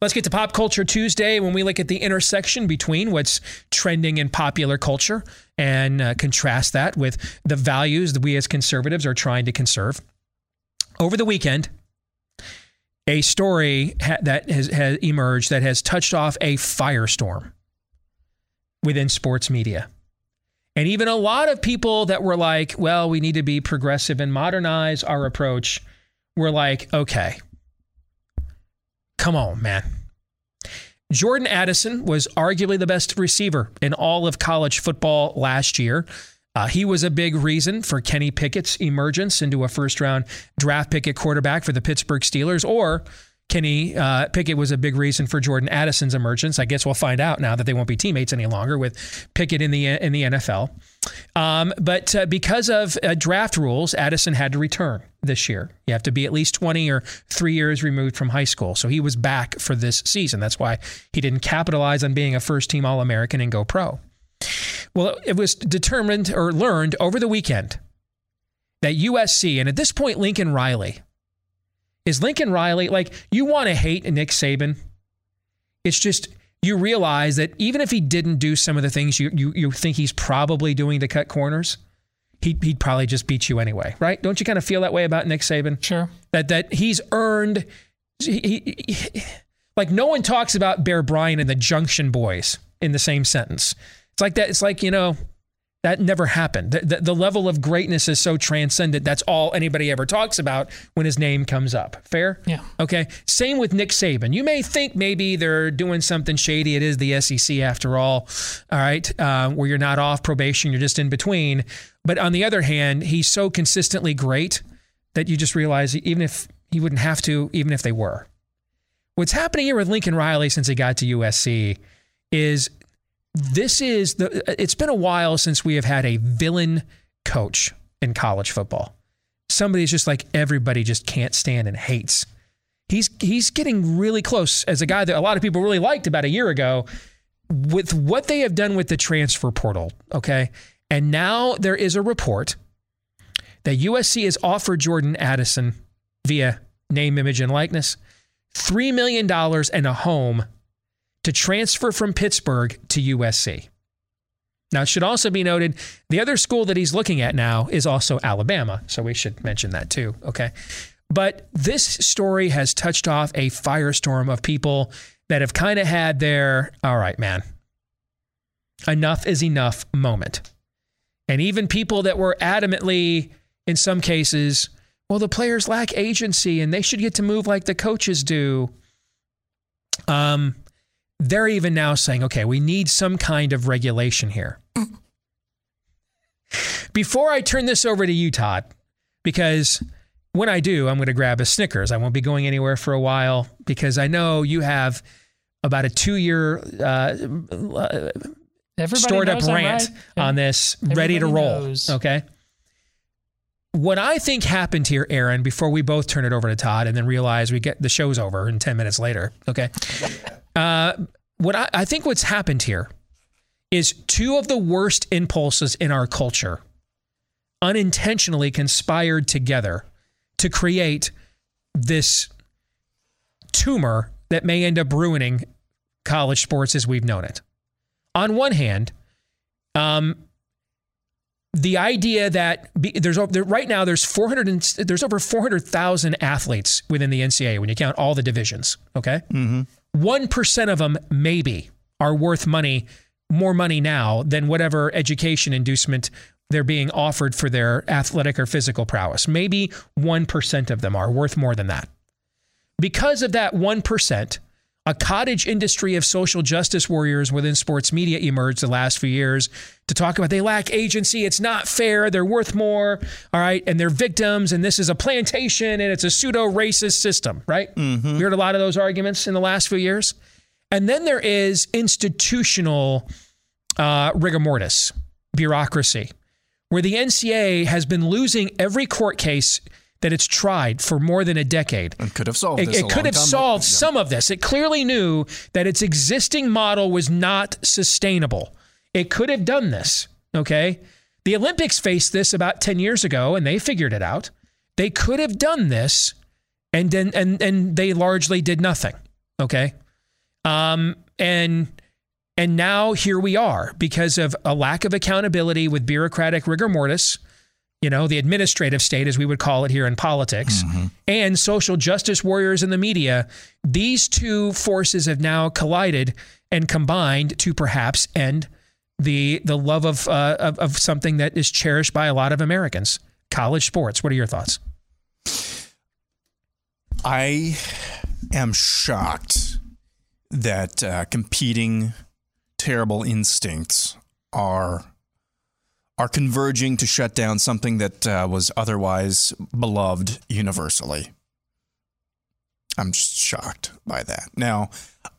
Let's get to Pop Culture Tuesday when we look at the intersection between what's trending in popular culture and uh, contrast that with the values that we as conservatives are trying to conserve. Over the weekend, a story ha- that has, has emerged that has touched off a firestorm within sports media. And even a lot of people that were like, well, we need to be progressive and modernize our approach, were like, okay, come on, man. Jordan Addison was arguably the best receiver in all of college football last year. Uh, he was a big reason for Kenny Pickett's emergence into a first round draft pick at quarterback for the Pittsburgh Steelers, or Kenny uh, Pickett was a big reason for Jordan Addison's emergence. I guess we'll find out now that they won't be teammates any longer with Pickett in the in the NFL. Um, but uh, because of uh, draft rules, Addison had to return this year. You have to be at least 20 or three years removed from high school. So he was back for this season. That's why he didn't capitalize on being a first team All American and go pro. Well, it was determined or learned over the weekend that USC, and at this point, Lincoln Riley, is Lincoln Riley like you want to hate Nick Saban? It's just you realize that even if he didn't do some of the things you, you, you think he's probably doing to cut corners, he, he'd probably just beat you anyway, right? Don't you kind of feel that way about Nick Saban? Sure. That that he's earned. He, he, he, like no one talks about Bear Bryant and the Junction Boys in the same sentence. It's like that. It's like you know that never happened. The, the, the, level of greatness is so transcendent. That's all anybody ever talks about when his name comes up. Fair? Yeah. Okay. Same with Nick Saban. You may think maybe they're doing something shady. It is the SEC after all. All right. Uh, where you're not off probation, you're just in between. But on the other hand, he's so consistently great that you just realize even if he wouldn't have to, even if they were. What's happening here with Lincoln Riley since he got to USC is this is the it's been a while since we have had a villain coach in college football. Somebody's just like everybody just can't stand and hates. He's he's getting really close as a guy that a lot of people really liked about a year ago with what they have done with the transfer portal, okay? And now there is a report that USC has offered Jordan Addison via name, image, and likeness $3 million and a home to transfer from Pittsburgh to USC. Now, it should also be noted the other school that he's looking at now is also Alabama. So we should mention that too. Okay. But this story has touched off a firestorm of people that have kind of had their, all right, man, enough is enough moment. And even people that were adamantly, in some cases, well, the players lack agency and they should get to move like the coaches do. Um, they're even now saying, okay, we need some kind of regulation here. Before I turn this over to you, Todd, because when I do, I'm going to grab a Snickers. I won't be going anywhere for a while because I know you have about a two year uh, stored up rant right. on this, Everybody ready to roll. Knows. Okay. What I think happened here, Aaron, before we both turn it over to Todd and then realize we get the show's over and 10 minutes later. Okay. Uh, what I, I think what's happened here is two of the worst impulses in our culture unintentionally conspired together to create this tumor that may end up ruining college sports as we've known it. On one hand, um, the idea that there's there, right now there's 400 and, there's over 400,000 athletes within the NCAA when you count all the divisions. Okay, mm-hmm. 1% of them maybe are worth money, more money now than whatever education inducement they're being offered for their athletic or physical prowess. Maybe 1% of them are worth more than that. Because of that 1%, a cottage industry of social justice warriors within sports media emerged the last few years to talk about they lack agency, it's not fair, they're worth more, all right, and they're victims, and this is a plantation and it's a pseudo racist system, right? Mm-hmm. We heard a lot of those arguments in the last few years. And then there is institutional uh, rigor mortis, bureaucracy, where the NCAA has been losing every court case that it's tried for more than a decade. And could have solved it. it could have solved ago. some of this. It clearly knew that its existing model was not sustainable. It could have done this, okay? The Olympics faced this about 10 years ago and they figured it out. They could have done this and then and and they largely did nothing, okay? Um and and now here we are because of a lack of accountability with bureaucratic rigor mortis you know, the administrative state, as we would call it here in politics, mm-hmm. and social justice warriors in the media, these two forces have now collided and combined to perhaps end the the love of, uh, of, of something that is cherished by a lot of Americans, college sports. What are your thoughts? I am shocked that uh, competing terrible instincts are are converging to shut down something that uh, was otherwise beloved universally. I'm just shocked by that. Now,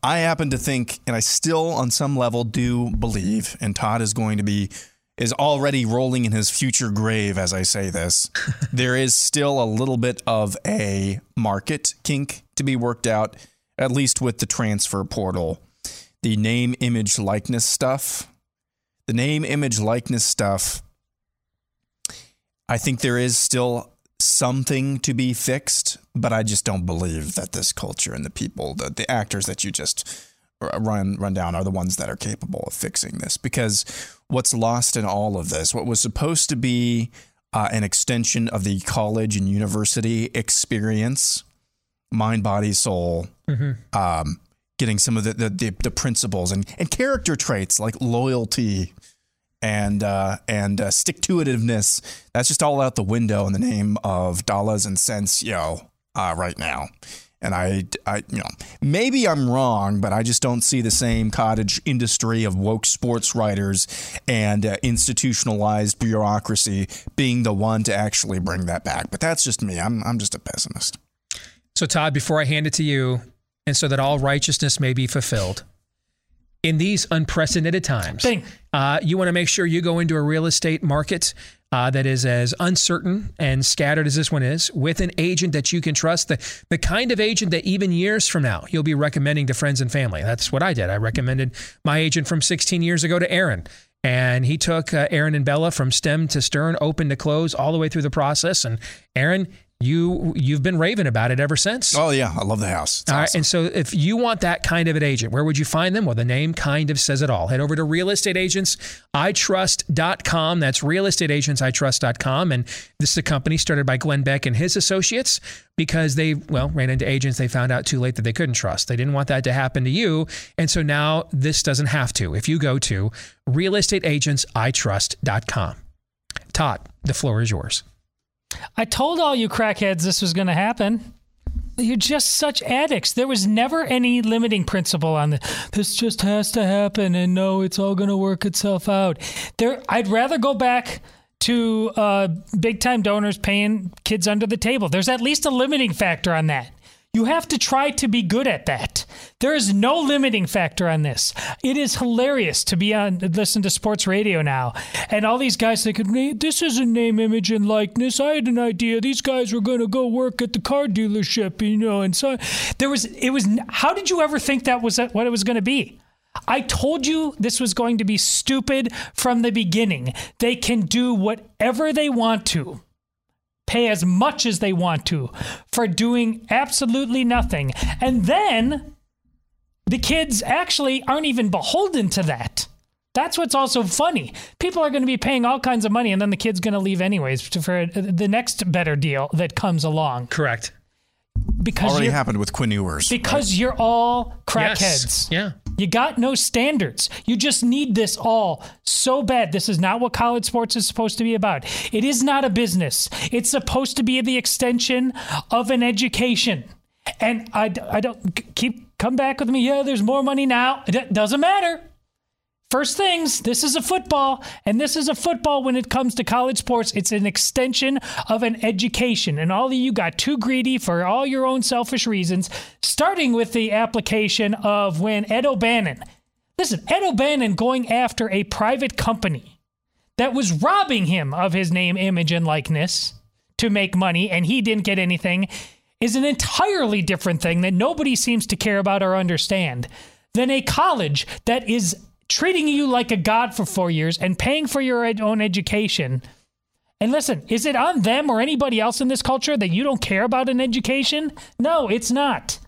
I happen to think, and I still, on some level, do believe, and Todd is going to be, is already rolling in his future grave as I say this. there is still a little bit of a market kink to be worked out, at least with the transfer portal. The name, image, likeness stuff the name, image, likeness stuff, I think there is still something to be fixed, but I just don't believe that this culture and the people, the, the actors that you just run run down are the ones that are capable of fixing this because what's lost in all of this, what was supposed to be uh, an extension of the college and university experience, mind, body, soul, mm-hmm. um, getting some of the, the, the, the, principles and, and character traits like loyalty and uh, and uh, stick to itiveness. That's just all out the window in the name of dollars and cents, yo, uh, right now. And I, I, you know, maybe I'm wrong, but I just don't see the same cottage industry of woke sports writers and uh, institutionalized bureaucracy being the one to actually bring that back. But that's just me. I'm, I'm just a pessimist. So, Todd, before I hand it to you, and so that all righteousness may be fulfilled, in these unprecedented times, uh, you want to make sure you go into a real estate market uh, that is as uncertain and scattered as this one is, with an agent that you can trust, the, the kind of agent that even years from now you'll be recommending to friends and family. That's what I did. I recommended my agent from 16 years ago to Aaron. And he took uh, Aaron and Bella from stem to stern, open to close, all the way through the process. And Aaron, you you've been raving about it ever since. Oh yeah, I love the house. It's all awesome. right, and so if you want that kind of an agent, where would you find them? Well, the name kind of says it all. Head over to realestateagentsitrust.com. That's realestateagentsitrust.com, and this is a company started by Glenn Beck and his associates because they well ran into agents they found out too late that they couldn't trust. They didn't want that to happen to you, and so now this doesn't have to. If you go to realestateagentsitrust.com. Todd, the floor is yours. I told all you crackheads this was going to happen. You're just such addicts. There was never any limiting principle on this. this. Just has to happen, and no, it's all going to work itself out. There, I'd rather go back to uh, big time donors paying kids under the table. There's at least a limiting factor on that. You have to try to be good at that. There is no limiting factor on this. It is hilarious to be on listen to sports radio now, and all these guys think this is a name, image, and likeness. I had an idea. These guys were going to go work at the car dealership, you know, and so there was. It was. How did you ever think that was what it was going to be? I told you this was going to be stupid from the beginning. They can do whatever they want to pay as much as they want to for doing absolutely nothing. And then the kids actually aren't even beholden to that. That's what's also funny. People are going to be paying all kinds of money, and then the kid's going to leave anyways for the next better deal that comes along. Correct because already happened with Quinn Ewers. Because right? you're all crackheads. Yes. Yeah. You got no standards. You just need this all so bad. This is not what college sports is supposed to be about. It is not a business. It's supposed to be the extension of an education. And I, I don't keep come back with me. Yeah, there's more money now. It doesn't matter. First things, this is a football, and this is a football when it comes to college sports. It's an extension of an education. And all of you got too greedy for all your own selfish reasons, starting with the application of when Ed O'Bannon, listen, Ed O'Bannon going after a private company that was robbing him of his name, image, and likeness to make money, and he didn't get anything, is an entirely different thing that nobody seems to care about or understand than a college that is treating you like a god for four years and paying for your ed- own education. And listen, is it on them or anybody else in this culture that you don't care about an education? No, it's not.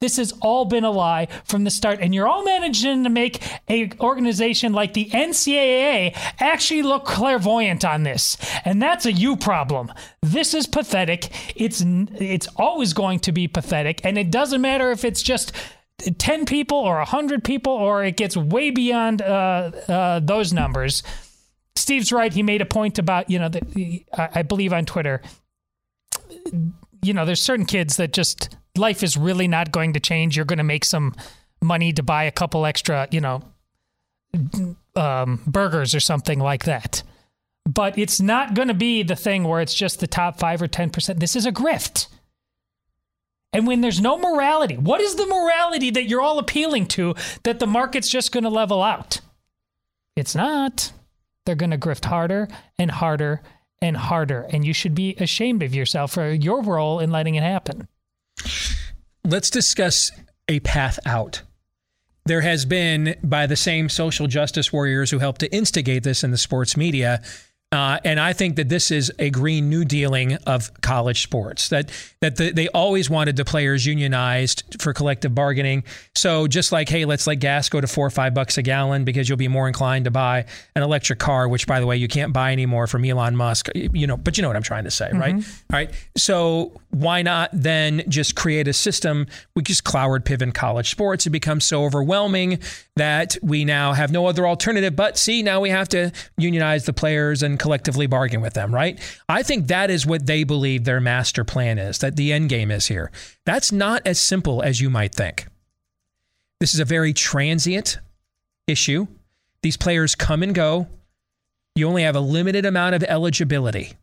This has all been a lie from the start, and you're all managing to make a organization like the NCAA actually look clairvoyant on this, and that's a you problem. This is pathetic. It's it's always going to be pathetic, and it doesn't matter if it's just 10 people or 100 people or it gets way beyond uh, uh, those numbers. Steve's right. He made a point about, you know, the, I believe on Twitter, you know, there's certain kids that just life is really not going to change. You're going to make some money to buy a couple extra, you know, um, burgers or something like that. But it's not going to be the thing where it's just the top five or 10%. This is a grift. And when there's no morality, what is the morality that you're all appealing to that the market's just going to level out? It's not. They're going to grift harder and harder and harder. And you should be ashamed of yourself for your role in letting it happen. Let's discuss a path out. There has been, by the same social justice warriors who helped to instigate this in the sports media, Uh, and I think that this is a green new dealing of college sports. That that the, they always wanted the players unionized for collective bargaining. So just like, hey, let's let gas go to four or five bucks a gallon because you'll be more inclined to buy an electric car, which by the way you can't buy anymore from Elon Musk. You know, but you know what I'm trying to say, mm-hmm. right? All right. So why not then just create a system? We just Cloward-Piven college sports. It becomes so overwhelming that we now have no other alternative. But see, now we have to unionize the players and collectively bargain with them, right? I think that is what they believe their master plan is, that the end game is here. That's not as simple as you might think. This is a very transient issue. These players come and go. You only have a limited amount of eligibility.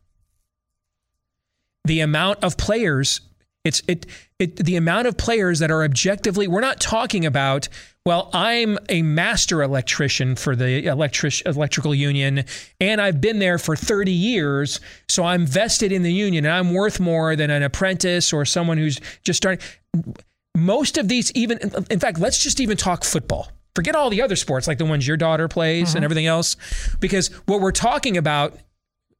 The amount of players, it's it it the amount of players that are objectively, we're not talking about well, I'm a master electrician for the electric, electrical union, and I've been there for 30 years, so I'm vested in the union, and I'm worth more than an apprentice or someone who's just starting. Most of these, even in fact, let's just even talk football. Forget all the other sports like the ones your daughter plays mm-hmm. and everything else, because what we're talking about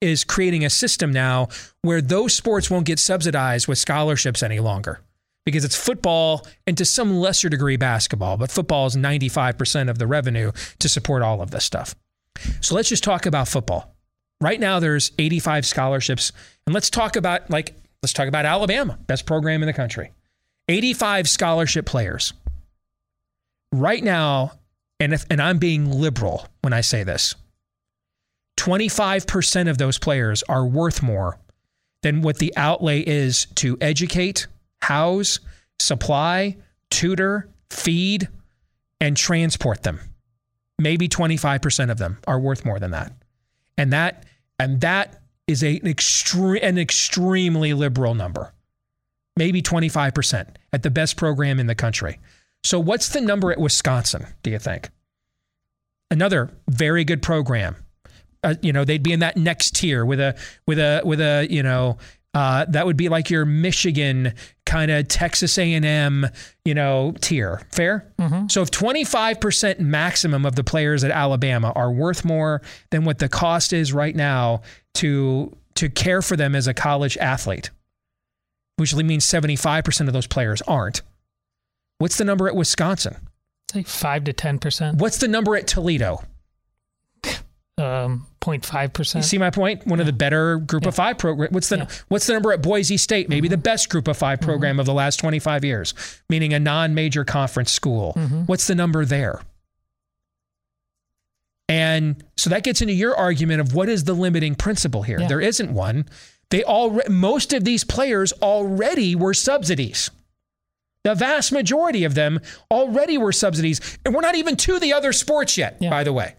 is creating a system now where those sports won't get subsidized with scholarships any longer because it's football and to some lesser degree basketball, but football is 95% of the revenue to support all of this stuff. So let's just talk about football. Right now there's 85 scholarships and let's talk about like let's talk about Alabama, best program in the country. 85 scholarship players. Right now and if, and I'm being liberal when I say this. 25% of those players are worth more than what the outlay is to educate house, supply, tutor, feed, and transport them. Maybe 25% of them are worth more than that. And that and that is a, an, extre- an extremely liberal number. Maybe 25% at the best program in the country. So what's the number at Wisconsin, do you think? Another very good program. Uh, you know, they'd be in that next tier with a with a with a, you know, uh, that would be like your Michigan kind of Texas A&M, you know, tier. Fair? Mm-hmm. So if 25% maximum of the players at Alabama are worth more than what the cost is right now to to care for them as a college athlete, which means 75% of those players aren't. What's the number at Wisconsin? It's like 5 to 10%. What's the number at Toledo? Um, 0.5%. You see my point? One yeah. of the better group yeah. of five program. What's the yeah. what's the number at Boise State? Maybe mm-hmm. the best group of 5 program mm-hmm. of the last 25 years, meaning a non-major conference school. Mm-hmm. What's the number there? And so that gets into your argument of what is the limiting principle here? There isn't one. They all most of these players already were subsidies. The vast majority of them already were subsidies, and we're not even to the other sports yet, by the way.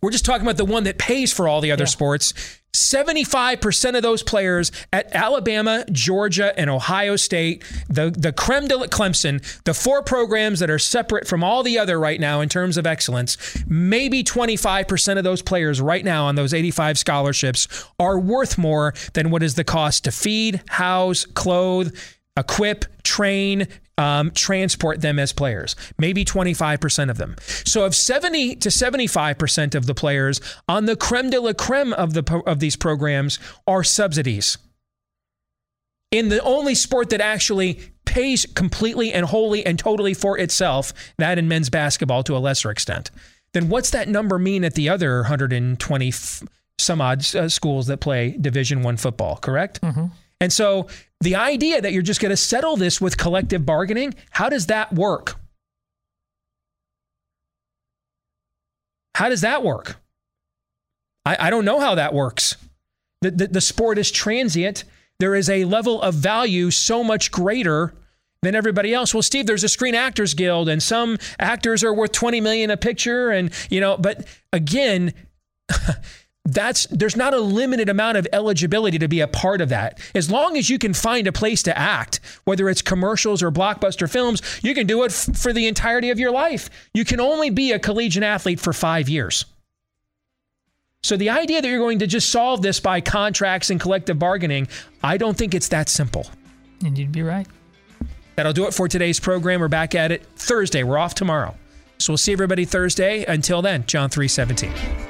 We're just talking about the one that pays for all the other yeah. sports. 75% of those players at Alabama, Georgia, and Ohio State, the, the creme de la Clemson, the four programs that are separate from all the other right now in terms of excellence, maybe 25% of those players right now on those 85 scholarships are worth more than what is the cost to feed, house, clothe, equip, train, um, transport them as players, maybe 25% of them. So if 70 to 75% of the players on the creme de la creme of, the, of these programs are subsidies, in the only sport that actually pays completely and wholly and totally for itself, that in men's basketball to a lesser extent, then what's that number mean at the other 120 some odd uh, schools that play Division One football? Correct. Mm-hmm. And so the idea that you're just going to settle this with collective bargaining, how does that work? How does that work? I, I don't know how that works. The, the, the sport is transient. There is a level of value so much greater than everybody else. Well, Steve, there's a Screen Actors Guild, and some actors are worth 20 million a picture, and you know, but again, that's there's not a limited amount of eligibility to be a part of that. As long as you can find a place to act, whether it's commercials or blockbuster films, you can do it f- for the entirety of your life. You can only be a collegiate athlete for 5 years. So the idea that you're going to just solve this by contracts and collective bargaining, I don't think it's that simple. And you'd be right. That'll do it for today's program. We're back at it Thursday. We're off tomorrow. So we'll see everybody Thursday. Until then, John 317.